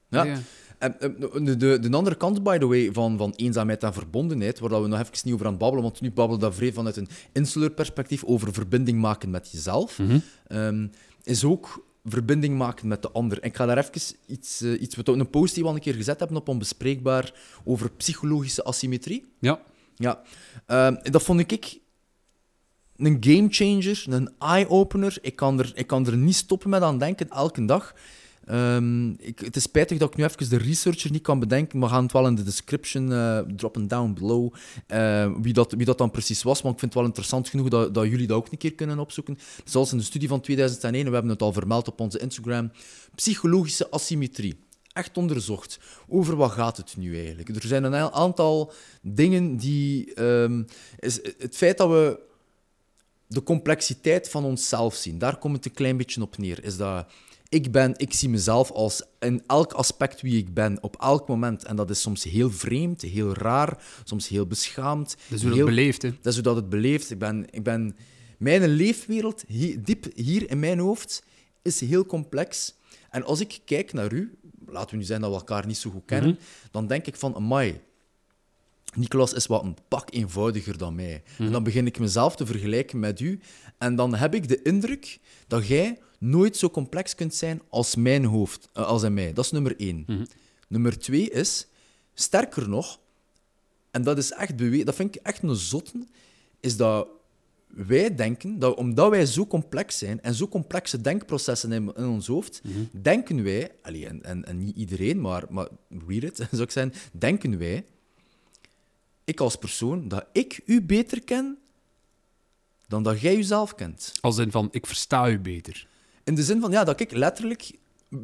Speaker 1: Ja. En, en, de, de, de andere kant, by the way, van, van eenzaamheid en verbondenheid, waar we nog even niet over aan babbelen, want nu babbelen we dat vrij vanuit een insular perspectief over verbinding maken met jezelf, ehm, is ook verbinding maken met de ander. En ik ga daar even iets, eh, iets wat een post die we al een keer gezet hebben op onbespreekbaar over psychologische asymmetrie.
Speaker 2: Ja.
Speaker 1: Ja, Ehm, dat vond ik een gamechanger, een eye-opener. Ik kan, er, ik kan er niet stoppen met aan denken elke dag. Ehm, ik, het is spijtig dat ik nu even de researcher niet kan bedenken. We gaan het wel in de description uh, droppen down below uh, wie, dat, wie dat dan precies was. Maar ik vind het wel interessant genoeg dat, dat jullie dat ook een keer kunnen opzoeken. Zoals in de studie van 2001, en we hebben het al vermeld op onze Instagram, psychologische asymmetrie echt onderzocht. Over wat gaat het nu eigenlijk? Er zijn een aantal dingen die. Is het feit dat we de complexiteit van onszelf zien, daar komt het een klein beetje op neer. Is dat ik ben, ik zie mezelf als in elk aspect wie ik ben, op elk moment. En dat is soms heel vreemd, heel raar, soms heel beschaamd.
Speaker 2: Dat is hoe het beleeft, hè?
Speaker 1: Dat is hoe dat het beleeft. Ik ben, ik ben, mijn leefwereld, diep hier in mijn hoofd, is heel complex. En als ik kijk naar u, laten we nu zijn dat we elkaar niet zo goed kennen, mhm. dan denk ik van, amai, Nicolas is wat een pak eenvoudiger dan mij. En dan begin ik mezelf te vergelijken met u. En dan heb ik de indruk dat jij nooit zo complex kunt zijn als mijn hoofd, uh, als in mij. Dat is nummer één. Mhm. Nummer twee is, sterker nog, en dat is echt bewezen, dat vind ik echt een zotten, is dat wij denken dat omdat wij zo complex zijn en zo complexe denkprocessen in, in ons hoofd, mhm. denken wij, allee, en, en, en, niet iedereen, maar, maar read it, zou ik zeggen, denken wij, ik als persoon, dat ik u beter ken dan dat jij jezelf kent.
Speaker 2: Als in van, ik versta u beter.
Speaker 1: In de zin van, ja, dat ik letterlijk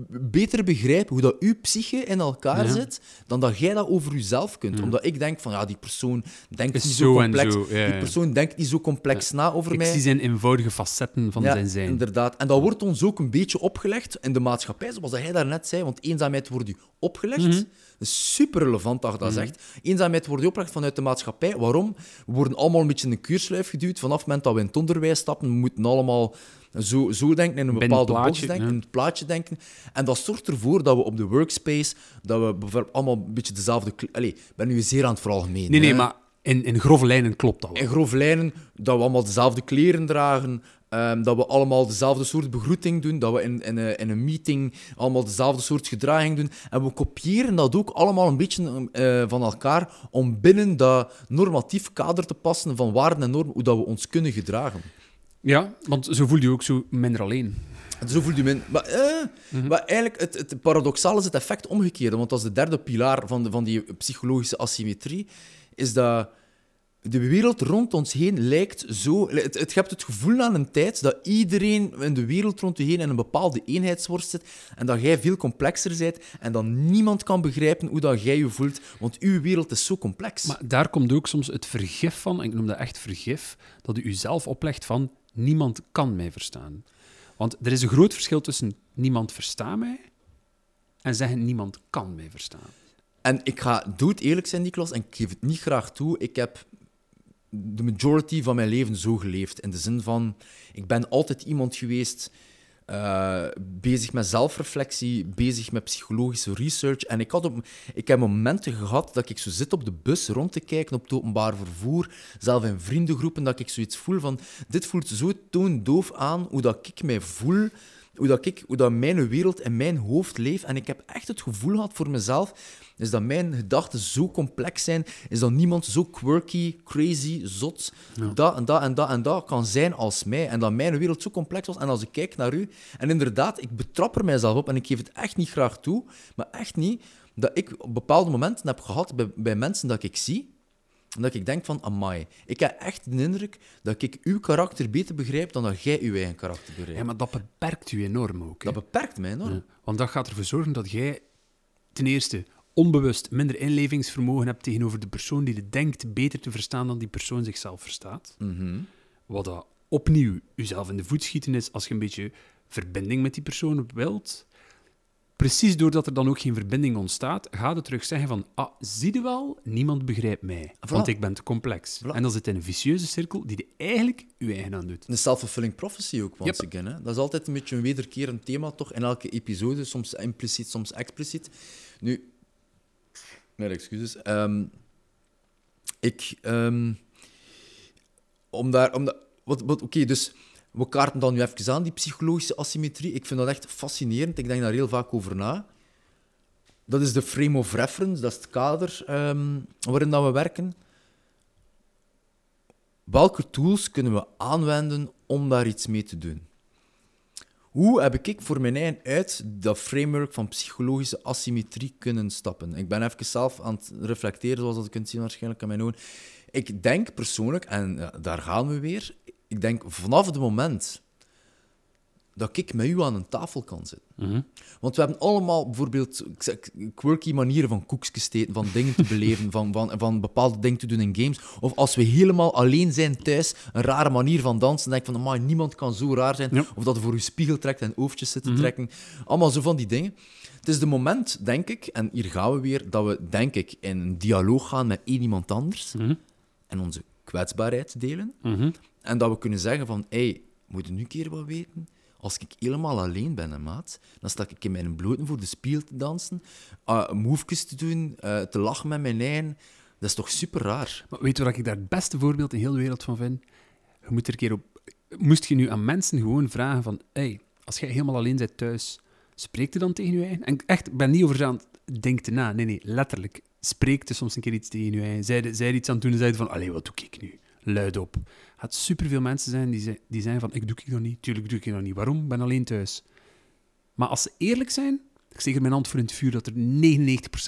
Speaker 1: beter begrijp hoe dat uw psyche in elkaar zit, dan dat jij dat over jezelf kunt. Omdat ik denk van, ja, die persoon denkt niet zo, complex. die persoon denkt niet zo complex na over mij.
Speaker 2: Ik zie zijn eenvoudige facetten van zijn zijn.
Speaker 1: inderdaad. En dat wordt ons ook een beetje opgelegd in de maatschappij, zoals hij daarnet zei, want eenzaamheid wordt u opgelegd. Mm Dat is super relevant dat je dat mhm. zegt. Eenzaamheid wordt opgelegd vanuit de maatschappij. Waarom? We worden allemaal een beetje in een keurslijf geduwd. Vanaf het moment dat we in het onderwijs stappen, we moeten allemaal zo, zo denken, in een bepaalde box denken, in het plaatje denken. En dat zorgt ervoor dat we op de workspace, dat we bijvoorbeeld allemaal een beetje dezelfde... Allee, ik ben nu zeer aan het veralgemenen.
Speaker 2: Nee, nee, maar in, in grove lijnen klopt dat wel.
Speaker 1: In grove lijnen, dat we allemaal dezelfde kleren dragen, um, dat we allemaal dezelfde soort begroeting doen, dat we in, in, een, in een meeting allemaal dezelfde soort gedraging doen. En we kopiëren dat ook allemaal een beetje uh, van elkaar om binnen dat normatief kader te passen van waarden en normen, hoe dat we ons kunnen gedragen.
Speaker 2: Ja, want zo voel je ook zo minder alleen.
Speaker 1: Zo voelt je minder. Maar, eh, mhm. maar eigenlijk, het, het paradoxaal is het effect omgekeerde. Want dat is de derde pilaar van, de, van die psychologische asymmetrie. Is dat de wereld rond ons heen lijkt zo... Het, het, je hebt het gevoel aan een tijd dat iedereen in de wereld rond je heen in een bepaalde eenheidsworst zit en dat jij veel complexer bent en dat niemand kan begrijpen hoe dat jij je voelt, want uw wereld is zo complex.
Speaker 2: Maar daar komt ook soms het vergif van, en ik noem dat echt vergif, dat u uzelf oplegt van niemand kan mij verstaan. Want er is een groot verschil tussen niemand verstaat mij en zeggen niemand kan mij verstaan.
Speaker 1: En ik ga dood eerlijk zijn, Niklas, en ik geef het niet graag toe. Ik heb de majority van mijn leven zo geleefd. In de zin van, ik ben altijd iemand geweest uh, bezig met zelfreflectie, bezig met psychologische research. En ik, had ik heb momenten gehad dat ik zo zit op de bus rond te kijken op het openbaar vervoer, zelf in vriendengroepen, dat ik zoiets voel van, dit voelt zo toondoof aan hoe dat ik mij voel hoe, dat ik, hoe dat mijn wereld in mijn hoofd leeft. En ik heb echt het gevoel gehad voor mezelf, is dat mijn gedachten zo complex zijn, is dat niemand zo quirky, crazy, zot, dat en dat en dat en dat kan zijn als mij. En dat mijn wereld zo complex was. En als ik kijk naar u, en inderdaad, ik betrap er mijzelf op en ik geef het echt niet graag toe, maar echt niet, dat ik op bepaalde momenten heb gehad bij, bij mensen dat ik zie, omdat ik denk van, amai, ik heb echt de indruk dat ik uw karakter beter begrijp dan dat jij uw eigen karakter begrijpt.
Speaker 2: Ja, maar dat beperkt u enorm ook.
Speaker 1: Dat beperkt mij enorm.
Speaker 2: want dat gaat ervoor zorgen dat jij ten eerste onbewust minder inlevingsvermogen hebt tegenover de persoon die het denkt beter te verstaan dan die persoon zichzelf verstaat.
Speaker 1: Mhm.
Speaker 2: Wat dat opnieuw jezelf in de voet schieten is als je een beetje verbinding met die persoon wilt precies doordat er dan ook geen verbinding ontstaat, gaat het terug zeggen van, ah, zie je wel, niemand begrijpt mij, want ik ben te complex. En dan zit in een vicieuze cirkel die je eigenlijk je eigen aan doet.
Speaker 1: Een self-fulfilling prophecy ook, once again. Hè? Dat is altijd een beetje een wederkerend thema, toch, in elke episode, soms impliciet, soms expliciet. Nu, nee, excuses. Um, ik, um, om daar, om wat, wat, oké, dus we kaarten dan nu even aan, die psychologische asymmetrie. Ik vind dat echt fascinerend. Ik denk daar heel vaak over na. Dat is de frame of reference, dat is het kader um, waarin dat we werken. Welke tools kunnen we aanwenden om daar iets mee te doen? Hoe heb ik voor mijn eigen uit dat framework van psychologische asymmetrie kunnen stappen? Ik ben even zelf aan het reflecteren, zoals dat je kunt zien waarschijnlijk aan mijn ogen. Ik denk persoonlijk, en daar gaan we weer, ik denk vanaf het moment dat ik met u aan een tafel kan zitten.
Speaker 2: Mhm.
Speaker 1: Want we hebben allemaal bijvoorbeeld quirky manieren van koekjes te eten, van dingen te beleven, van, van, van bepaalde dingen te doen in games. Of als we helemaal alleen zijn thuis, een rare manier van dansen, denk ik van, amai, niemand kan zo raar zijn.
Speaker 2: Ja.
Speaker 1: Of dat je voor je spiegel trekt en oofjes zit te
Speaker 2: Mhm.
Speaker 1: trekken. Allemaal zo van die dingen. Het is de moment, denk ik, en hier gaan we weer, dat we, denk ik, in een dialoog gaan met één iemand anders
Speaker 2: Mhm.
Speaker 1: en onze kwetsbaarheid delen. En dat we kunnen zeggen van, hé, hey, moet je nu een keer wat weten? Als ik helemaal alleen ben, hè, maat, dan sta ik in mijn bloten voor de spiegel te dansen, uh, movejes te doen, eh, te lachen met mijn eigen. Dat is toch super raar?
Speaker 2: Maar weet je wat ik daar het beste voorbeeld in heel de wereld van vind? Je moet er een keer op... Moest je nu aan mensen gewoon vragen van... Hey, als jij helemaal alleen bent thuis, spreek je dan tegen je eigen? En echt, ben niet over aan denk na. Nee, nee, letterlijk. Spreek je soms een keer iets tegen je eigen. Zij, zij iets aan het doen en zeiden van... Allee, wat doe ik nu? Luid op. Gaat superveel mensen zijn die, ze- die zijn van... Ik doe ik dat niet. Tuurlijk doe ik dat niet. Waarom? Ik ben alleen thuis. Maar als ze eerlijk zijn... Ik steek er mijn hand voor in het vuur dat er 99%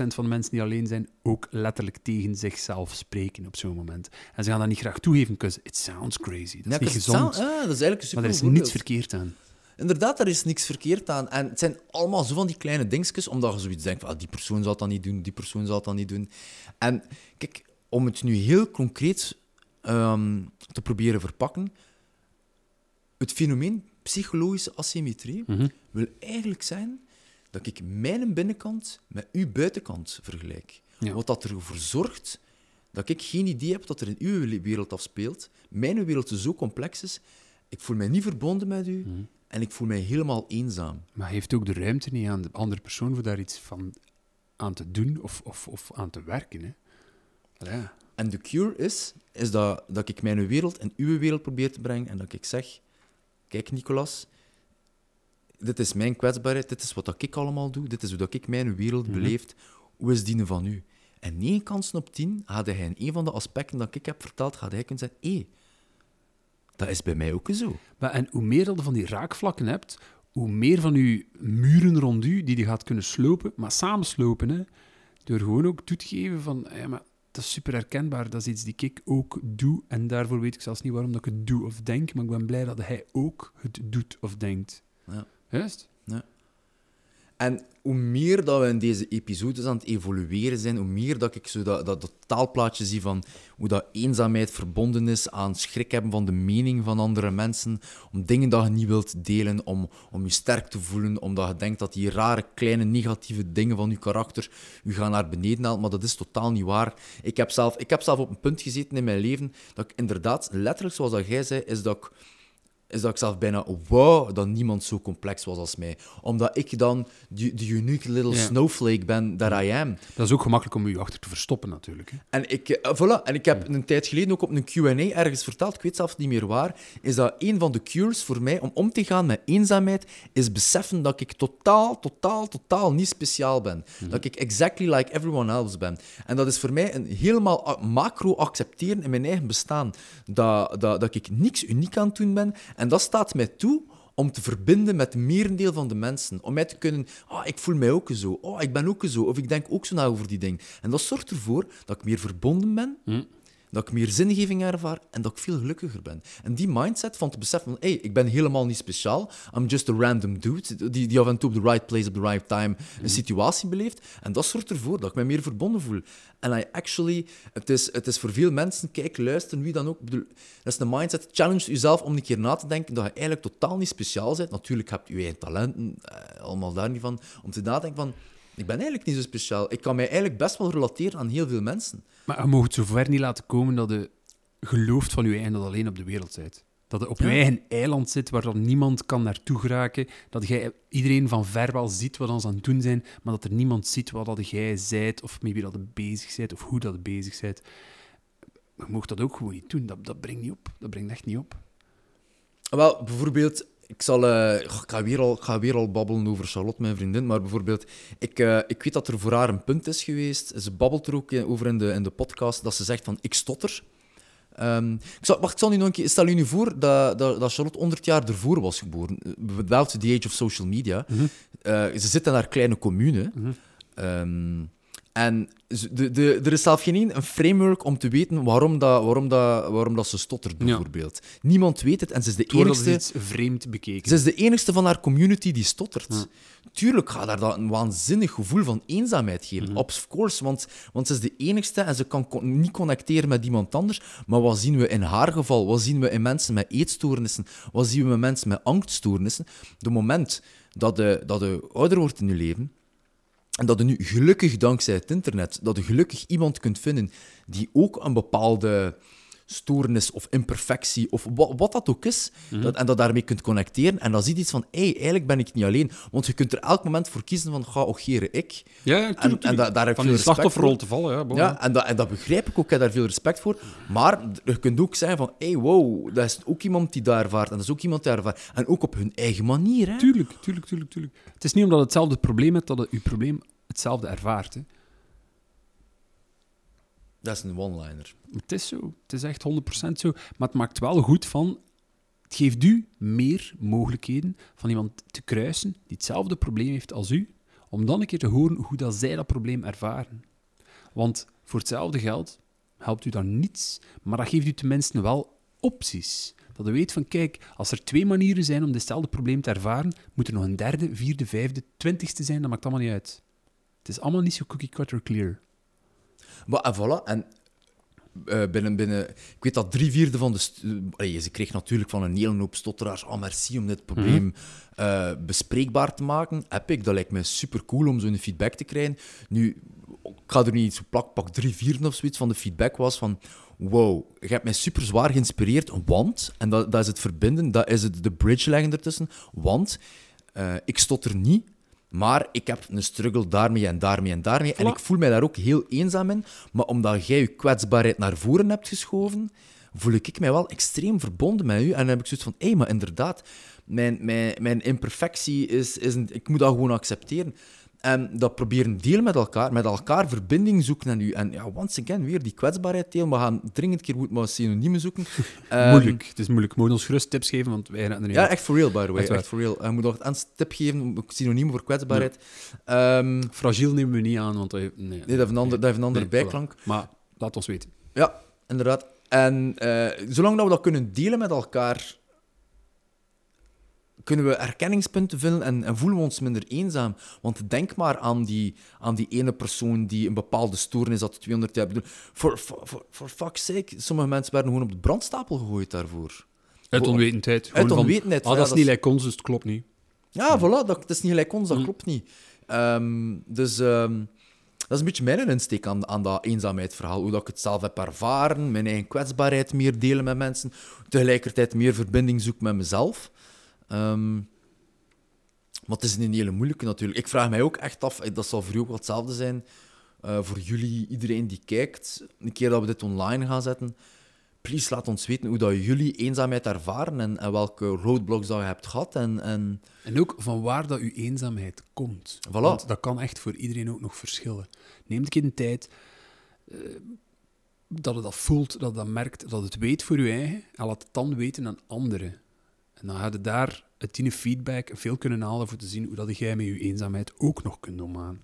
Speaker 2: van de mensen die alleen zijn ook letterlijk tegen zichzelf spreken op zo'n moment. En ze gaan dat niet graag toegeven, because it sounds crazy. Dat is
Speaker 1: Ja,
Speaker 2: niet gezond.
Speaker 1: ah, dat is eigenlijk
Speaker 2: maar er is niets verkeerd aan.
Speaker 1: Inderdaad, daar is niks verkeerd aan. En het zijn allemaal zo van die kleine dingetjes, omdat je zoiets denkt van ah, die persoon zal dat niet doen, die persoon zal dat niet doen. En kijk, om het nu heel concreet ehm, te proberen verpakken, het fenomeen psychologische asymmetrie
Speaker 2: Mhm.
Speaker 1: wil eigenlijk zijn dat ik mijn binnenkant met uw buitenkant vergelijk.
Speaker 2: Ja.
Speaker 1: Wat dat ervoor zorgt dat ik geen idee heb dat er in uw wereld afspeelt. Mijn wereld zo complex is. Ik voel mij niet verbonden met u
Speaker 2: Mhm.
Speaker 1: en ik voel mij helemaal eenzaam.
Speaker 2: Maar heeft ook de ruimte niet aan de andere persoon voor daar iets van aan te doen of, of, of aan te werken. Hè. Ja.
Speaker 1: En de cure is, is dat, dat ik mijn wereld en uw wereld probeer te brengen en dat ik zeg, kijk Nicolas, dit is mijn kwetsbaarheid, dit is wat dat ik allemaal doe, dit is hoe dat ik mijn wereld
Speaker 2: Mhm.
Speaker 1: beleef, hoe is die van u? En negen kansen op tien gaat hij in een van de aspecten dat ik heb verteld, gaat hij kunnen zeggen, hé, dat is bij mij ook zo.
Speaker 2: Maar, en hoe meer dat je van die raakvlakken hebt, hoe meer van je muren rond u die je gaat kunnen slopen, maar samen slopen. Hè, door gewoon ook toe te geven van, ja, maar dat is super herkenbaar, dat is iets die ik ook doe. En daarvoor weet ik zelfs niet waarom dat ik het doe of denk, maar ik ben blij dat hij ook het doet of denkt.
Speaker 1: Ja.
Speaker 2: Juist?
Speaker 1: En hoe meer dat we in deze episodes aan het evolueren zijn, hoe meer dat ik zo dat, dat, dat taalplaatje zie van hoe dat eenzaamheid verbonden is aan schrik hebben van de mening van andere mensen, om dingen dat je niet wilt delen, om, om je sterk te voelen, omdat je denkt dat die rare, kleine, negatieve dingen van je karakter je gaan naar beneden halen, maar dat is totaal niet waar. Ik heb zelf, ik heb zelf op een punt gezeten in mijn leven dat ik inderdaad, letterlijk zoals dat jij zei, is dat ik is dat ik zelf bijna wou dat niemand zo complex was als mij. Omdat ik dan de de unique little snowflake ben that I am.
Speaker 2: Dat is ook gemakkelijk om je achter te verstoppen, natuurlijk. Hè.
Speaker 1: En ik, eh, voilà. en ik heb een tijd geleden ook op een Q&A ergens verteld, ik weet zelf niet meer waar, is dat een van de cures voor mij om om te gaan met eenzaamheid, is beseffen dat ik totaal, totaal, totaal niet speciaal ben. Dat ik exactly like everyone else ben. En dat is voor mij een helemaal macro accepteren in mijn eigen bestaan. Dat, dat, dat ik niks uniek aan het doen ben. En dat staat mij toe om te verbinden met het merendeel van de mensen. Om mij te kunnen... Ah, ik voel mij ook zo. Oh, ik ben ook zo. Of ik denk ook zo na over die dingen. En dat zorgt ervoor dat ik meer verbonden ben,
Speaker 2: Hm.
Speaker 1: Dat ik meer zingeving ervaar en dat ik veel gelukkiger ben. En die mindset van te beseffen van, hey, ik ben helemaal niet speciaal. I'm just a random dude die, die af en toe op the right place, op the right time een situatie beleeft. En dat zorgt ervoor dat ik me meer verbonden voel. En I actually, het is, het is voor veel mensen, kijk, luisteren, wie dan ook. dat is een mindset. Challenge jezelf om een keer na te denken dat je eigenlijk totaal niet speciaal bent. Natuurlijk heb je je eigen talenten, eh, allemaal daar niet van. Om te nadenken van, ik ben eigenlijk niet zo speciaal. Ik kan mij eigenlijk best wel relateren aan heel veel mensen.
Speaker 2: Maar je mag het zover niet laten komen dat je gelooft van je eigen dat alleen op de wereld bent. Dat je op je
Speaker 1: Ja.
Speaker 2: eigen eiland zit waar dan niemand kan naartoe geraken. Dat jij iedereen van ver wel ziet wat ons aan het doen zijn, maar dat er niemand ziet wat dat jij zijt, of maybe dat je bezig bent, of hoe dat je bezig bent. Je mag dat ook gewoon niet doen. Dat, dat brengt niet op. Dat brengt echt niet op.
Speaker 1: Wel, bijvoorbeeld, ik, zal, eh, ik, ga weer al, ga weer al babbelen over Charlotte, mijn vriendin. Maar bijvoorbeeld, ik, eh, ik weet dat er voor haar een punt is geweest. Ze babbelt er ook in- over in de, in de podcast dat ze zegt van ik stotter. Ehm, ik zal, wacht, ik zal nu nog een keer... Stel je nu voor dat, dat, dat Charlotte 100 jaar ervoor was geboren. Without the age of social media. Eh, ze zit in haar kleine commune. Ehm, en de, de, er is zelf geen een framework om te weten waarom, dat, waarom, dat, waarom dat ze stottert, bijvoorbeeld. Niemand weet het en ze is de
Speaker 2: Het
Speaker 1: enigste...
Speaker 2: vreemd bekeken.
Speaker 1: Ze is de enigste van haar community die stottert. Tuurlijk gaat haar dat een waanzinnig gevoel van eenzaamheid geven. Of course, want, want ze is de enigste en ze kan con- niet connecteren met iemand anders. Maar wat zien we in haar geval? Wat zien we in mensen met eetstoornissen? Wat zien we met mensen met angststoornissen? De moment dat je, dat je ouder wordt in je leven, en dat je nu gelukkig dankzij het internet, dat je gelukkig iemand kunt vinden die ook een bepaalde stoornis of imperfectie of wat, wat dat ook is, dat, en dat daarmee kunt connecteren. En dan ziet iets van, hé, hey, eigenlijk ben ik niet alleen. Want je kunt er elk moment voor kiezen van, ga ogeren ik.
Speaker 2: Ja, ja,
Speaker 1: En,
Speaker 2: tuurlijk,
Speaker 1: en da- daar heb
Speaker 2: Van
Speaker 1: veel respect
Speaker 2: slachtofferrol te vallen, ja.
Speaker 1: en dat, en dat begrijp ik ook, ik heb daar veel respect voor. Maar je kunt ook zeggen van, hé, hey, wow, dat is ook iemand die daar ervaart. En dat is ook iemand die daar ervaart. En ook op hun eigen manier, hè.
Speaker 2: Tuurlijk, tuurlijk, tuurlijk, tuurlijk. Het is niet omdat het hetzelfde probleem hebt dat het je probleem hetzelfde ervaart. Hè.
Speaker 1: Dat is een one-liner.
Speaker 2: Het is zo. Het is echt 100% zo. Maar het maakt wel goed van... Het geeft u meer mogelijkheden van iemand te kruisen die hetzelfde probleem heeft als u, om dan een keer te horen hoe dat zij dat probleem ervaren. Want voor hetzelfde geld helpt u dan niets, maar dat geeft u tenminste wel opties. Dat u weet van, kijk, als er twee manieren zijn om ditzelfde probleem te ervaren, moet er nog een derde, vierde, vijfde, twintigste zijn, dat maakt allemaal niet uit. Het is allemaal niet zo cookie-cutter clear.
Speaker 1: Maar en voilà, en eh, binnen, binnen... Ik weet dat drie vierde van de... eh, allee, ze kreeg natuurlijk van een hele hoop stotteraars... Oh, merci om dit probleem eh, bespreekbaar te maken. Heb ik. Dat lijkt me super cool om zo'n feedback te krijgen. Nu, ik ga er niet zo plak, pak drie vierde of zoiets van de feedback was van... Wow, je hebt mij super zwaar geïnspireerd, want... En dat, dat is het verbinden, dat is het de bridge leggen ertussen. Want eh, ik stotter niet, maar ik heb een struggle daarmee en daarmee en daarmee. En ik voel mij daar ook heel eenzaam in. Maar omdat jij je kwetsbaarheid naar voren hebt geschoven, voel ik mij wel extreem verbonden met u. En dan heb ik zoiets van, hé, maar inderdaad, mijn, mijn, mijn imperfectie is, is een, ik moet dat gewoon accepteren. En dat proberen delen met elkaar, met elkaar verbinding zoeken naar u. En ja, once again, weer die kwetsbaarheid delen. We gaan dringend keer goed maar synoniemen zoeken. Ehm,
Speaker 2: moeilijk, het is moeilijk. Moet ons gerust tips geven, want wij er niet
Speaker 1: Ja, echt for real, by the way.
Speaker 2: Echt.
Speaker 1: Echt for real. Je moet nog een tip geven, synoniemen voor kwetsbaarheid. Ehm,
Speaker 2: Fragiel nemen we niet aan, want dat heeft, nee,
Speaker 1: nee, dat heeft een, ander, dat heeft een andere
Speaker 2: Nee, voilà.
Speaker 1: bijklank.
Speaker 2: Maar laat ons weten.
Speaker 1: Ja, inderdaad. En eh, zolang dat we dat kunnen delen met elkaar, kunnen we erkenningspunten vinden en, en voelen we ons minder eenzaam. Want denk maar aan die, aan die ene persoon die een bepaalde stoornis had 200 jaar. Ik bedoel, For, for, for, for fuck's sake, sommige mensen werden gewoon op de brandstapel gegooid daarvoor.
Speaker 2: Uit
Speaker 1: Voor-
Speaker 2: onwetendheid. Gewoon van,
Speaker 1: onwetendheid,
Speaker 2: Ah, dat is niet lijkt ons, dus het klopt niet.
Speaker 1: Ja, voilà, dat, dat is niet gelijk ons, dat
Speaker 2: Mm.
Speaker 1: klopt niet. Ehm, dus ehm, dat is een beetje mijn insteek aan, aan dat eenzaamheidsverhaal. Hoe dat ik het zelf heb ervaren, mijn eigen kwetsbaarheid meer delen met mensen, tegelijkertijd meer verbinding zoeken met mezelf. Ehm, maar het is een hele moeilijke natuurlijk. Ik vraag mij ook echt af, dat zal voor jou ook wel hetzelfde zijn, eh, voor jullie, iedereen die kijkt, een keer dat we dit online gaan zetten, please laat ons weten hoe dat jullie eenzaamheid ervaren en, en welke roadblocks dat je hebt gehad. En, en
Speaker 2: En ook van waar dat uw eenzaamheid komt.
Speaker 1: Voilà.
Speaker 2: Want dat kan echt voor iedereen ook nog verschillen. Neem een keer de tijd eh, dat je dat voelt, dat je dat merkt, dat het weet voor je eigen en laat het dan weten aan anderen. En dan je daar het tiende feedback veel kunnen halen voor te zien hoe dat jij met je eenzaamheid ook nog kunt omgaan.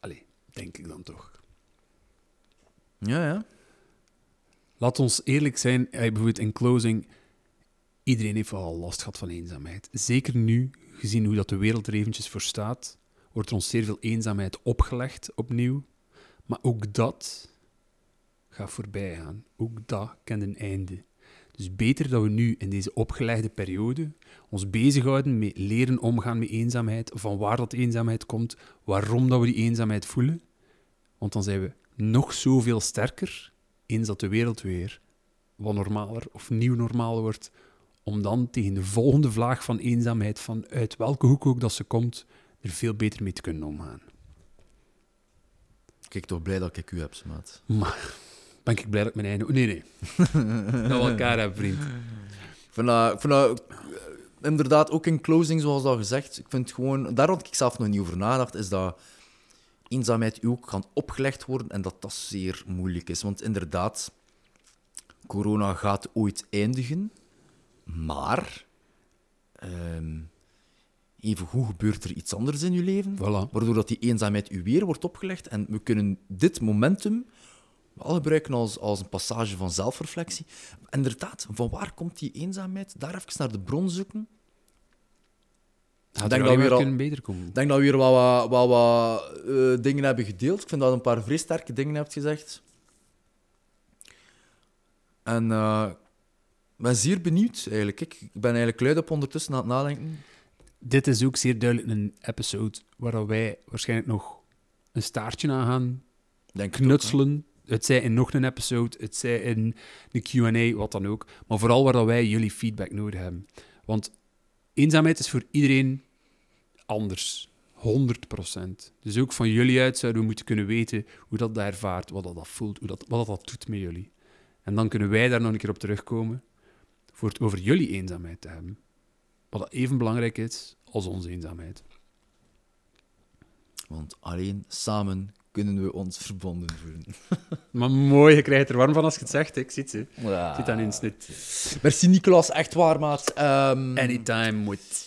Speaker 2: Allee, denk ik dan toch.
Speaker 1: ja, ja.
Speaker 2: Laat ons eerlijk zijn, eh, bijvoorbeeld in closing. Iedereen heeft wel last gehad van eenzaamheid. Zeker nu, gezien hoe dat de wereld er eventjes voor staat, wordt er ons zeer veel eenzaamheid opgelegd opnieuw. Maar ook dat gaat voorbij gaan. Ook dat kent een einde. Dus beter dat we nu in deze opgelegde periode ons bezighouden met leren omgaan met eenzaamheid, van waar dat eenzaamheid komt, waarom dat we die eenzaamheid voelen. Want dan zijn we nog zoveel sterker eens dat de wereld weer wat normaler of nieuw normaal wordt, om dan tegen de volgende vlaag van eenzaamheid, van uit welke hoek ook dat ze komt, er veel beter mee te kunnen omgaan.
Speaker 1: Kijk, toch blij dat ik u heb, maat.
Speaker 2: Maar ben ik blij dat ik mijn eigen... Nee, nee. dat we elkaar hebben, vriend.
Speaker 1: Ik vind dat, ik vind dat eh, inderdaad ook in closing, zoals al gezegd. Ik vind gewoon, daar had ik zelf nog niet over nagedacht, is dat eenzaamheid u ook kan opgelegd worden en dat dat zeer moeilijk is. Want inderdaad, corona gaat ooit eindigen, maar ehm even hoe gebeurt er iets anders in je leven,
Speaker 2: Voilà.
Speaker 1: waardoor dat die eenzaamheid u weer wordt opgelegd. En we kunnen dit momentum wel gebruiken als, als een passage van zelfreflectie. Inderdaad, van waar komt die eenzaamheid? Daar even naar de bron zoeken.
Speaker 2: Had
Speaker 1: denk dat
Speaker 2: maar
Speaker 1: al-
Speaker 2: kunnen beter komen.
Speaker 1: Ik denk dat we wel wat, wel wat eh, dingen hebben gedeeld. Ik vind dat een paar vrij sterke dingen hebt gezegd. En eh, ik ben zeer benieuwd, eigenlijk. Ik ik ben eigenlijk luid op ondertussen aan het nadenken.
Speaker 2: Dit is ook zeer duidelijk een episode waar wij waarschijnlijk nog een staartje aan gaan
Speaker 1: Denk
Speaker 2: knutselen. Het zij in nog een episode, het zij in de Q&A, wat dan ook. Maar vooral waar dat wij jullie feedback nodig hebben. Want eenzaamheid is voor iedereen anders. 100%. Dus ook van jullie uit zouden we moeten kunnen weten hoe dat, dat ervaart, wat dat, dat voelt, hoe dat, wat dat, dat doet met jullie. En dan kunnen wij daar nog een keer op terugkomen voor het over jullie eenzaamheid te hebben. Wat even belangrijk is als onze eenzaamheid.
Speaker 1: Want alleen samen kunnen we ons verbonden voelen.
Speaker 2: Maar mooi, je krijgt er warm van als je het zegt. Ik zie het. hè. Ik
Speaker 1: Ja.
Speaker 2: zie het aan niet.
Speaker 1: Merci, Nicolas. Echt waar, maat. Ehm,
Speaker 2: Anytime moet.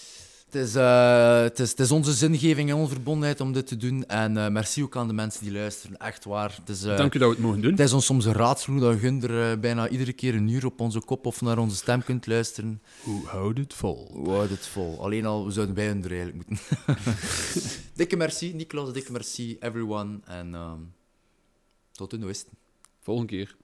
Speaker 1: Het is, eh, het, is, het is onze zingeving en onze verbondenheid om dit te doen. En eh, merci ook aan de mensen die luisteren. Echt waar. Het is, eh,
Speaker 2: Dank u dat we het mogen doen.
Speaker 1: het is ons soms een raadsel hoe dat Gunder bijna iedere keer een uur op onze kop of naar onze stem kunt luisteren.
Speaker 2: Hoe houdt het vol?
Speaker 1: Hoe houdt het vol? Alleen al, zouden bij hun er eigenlijk moeten. dikke merci, Nicolas. Dikke merci, everyone. En ehm, tot de nooiste.
Speaker 2: Volgende keer.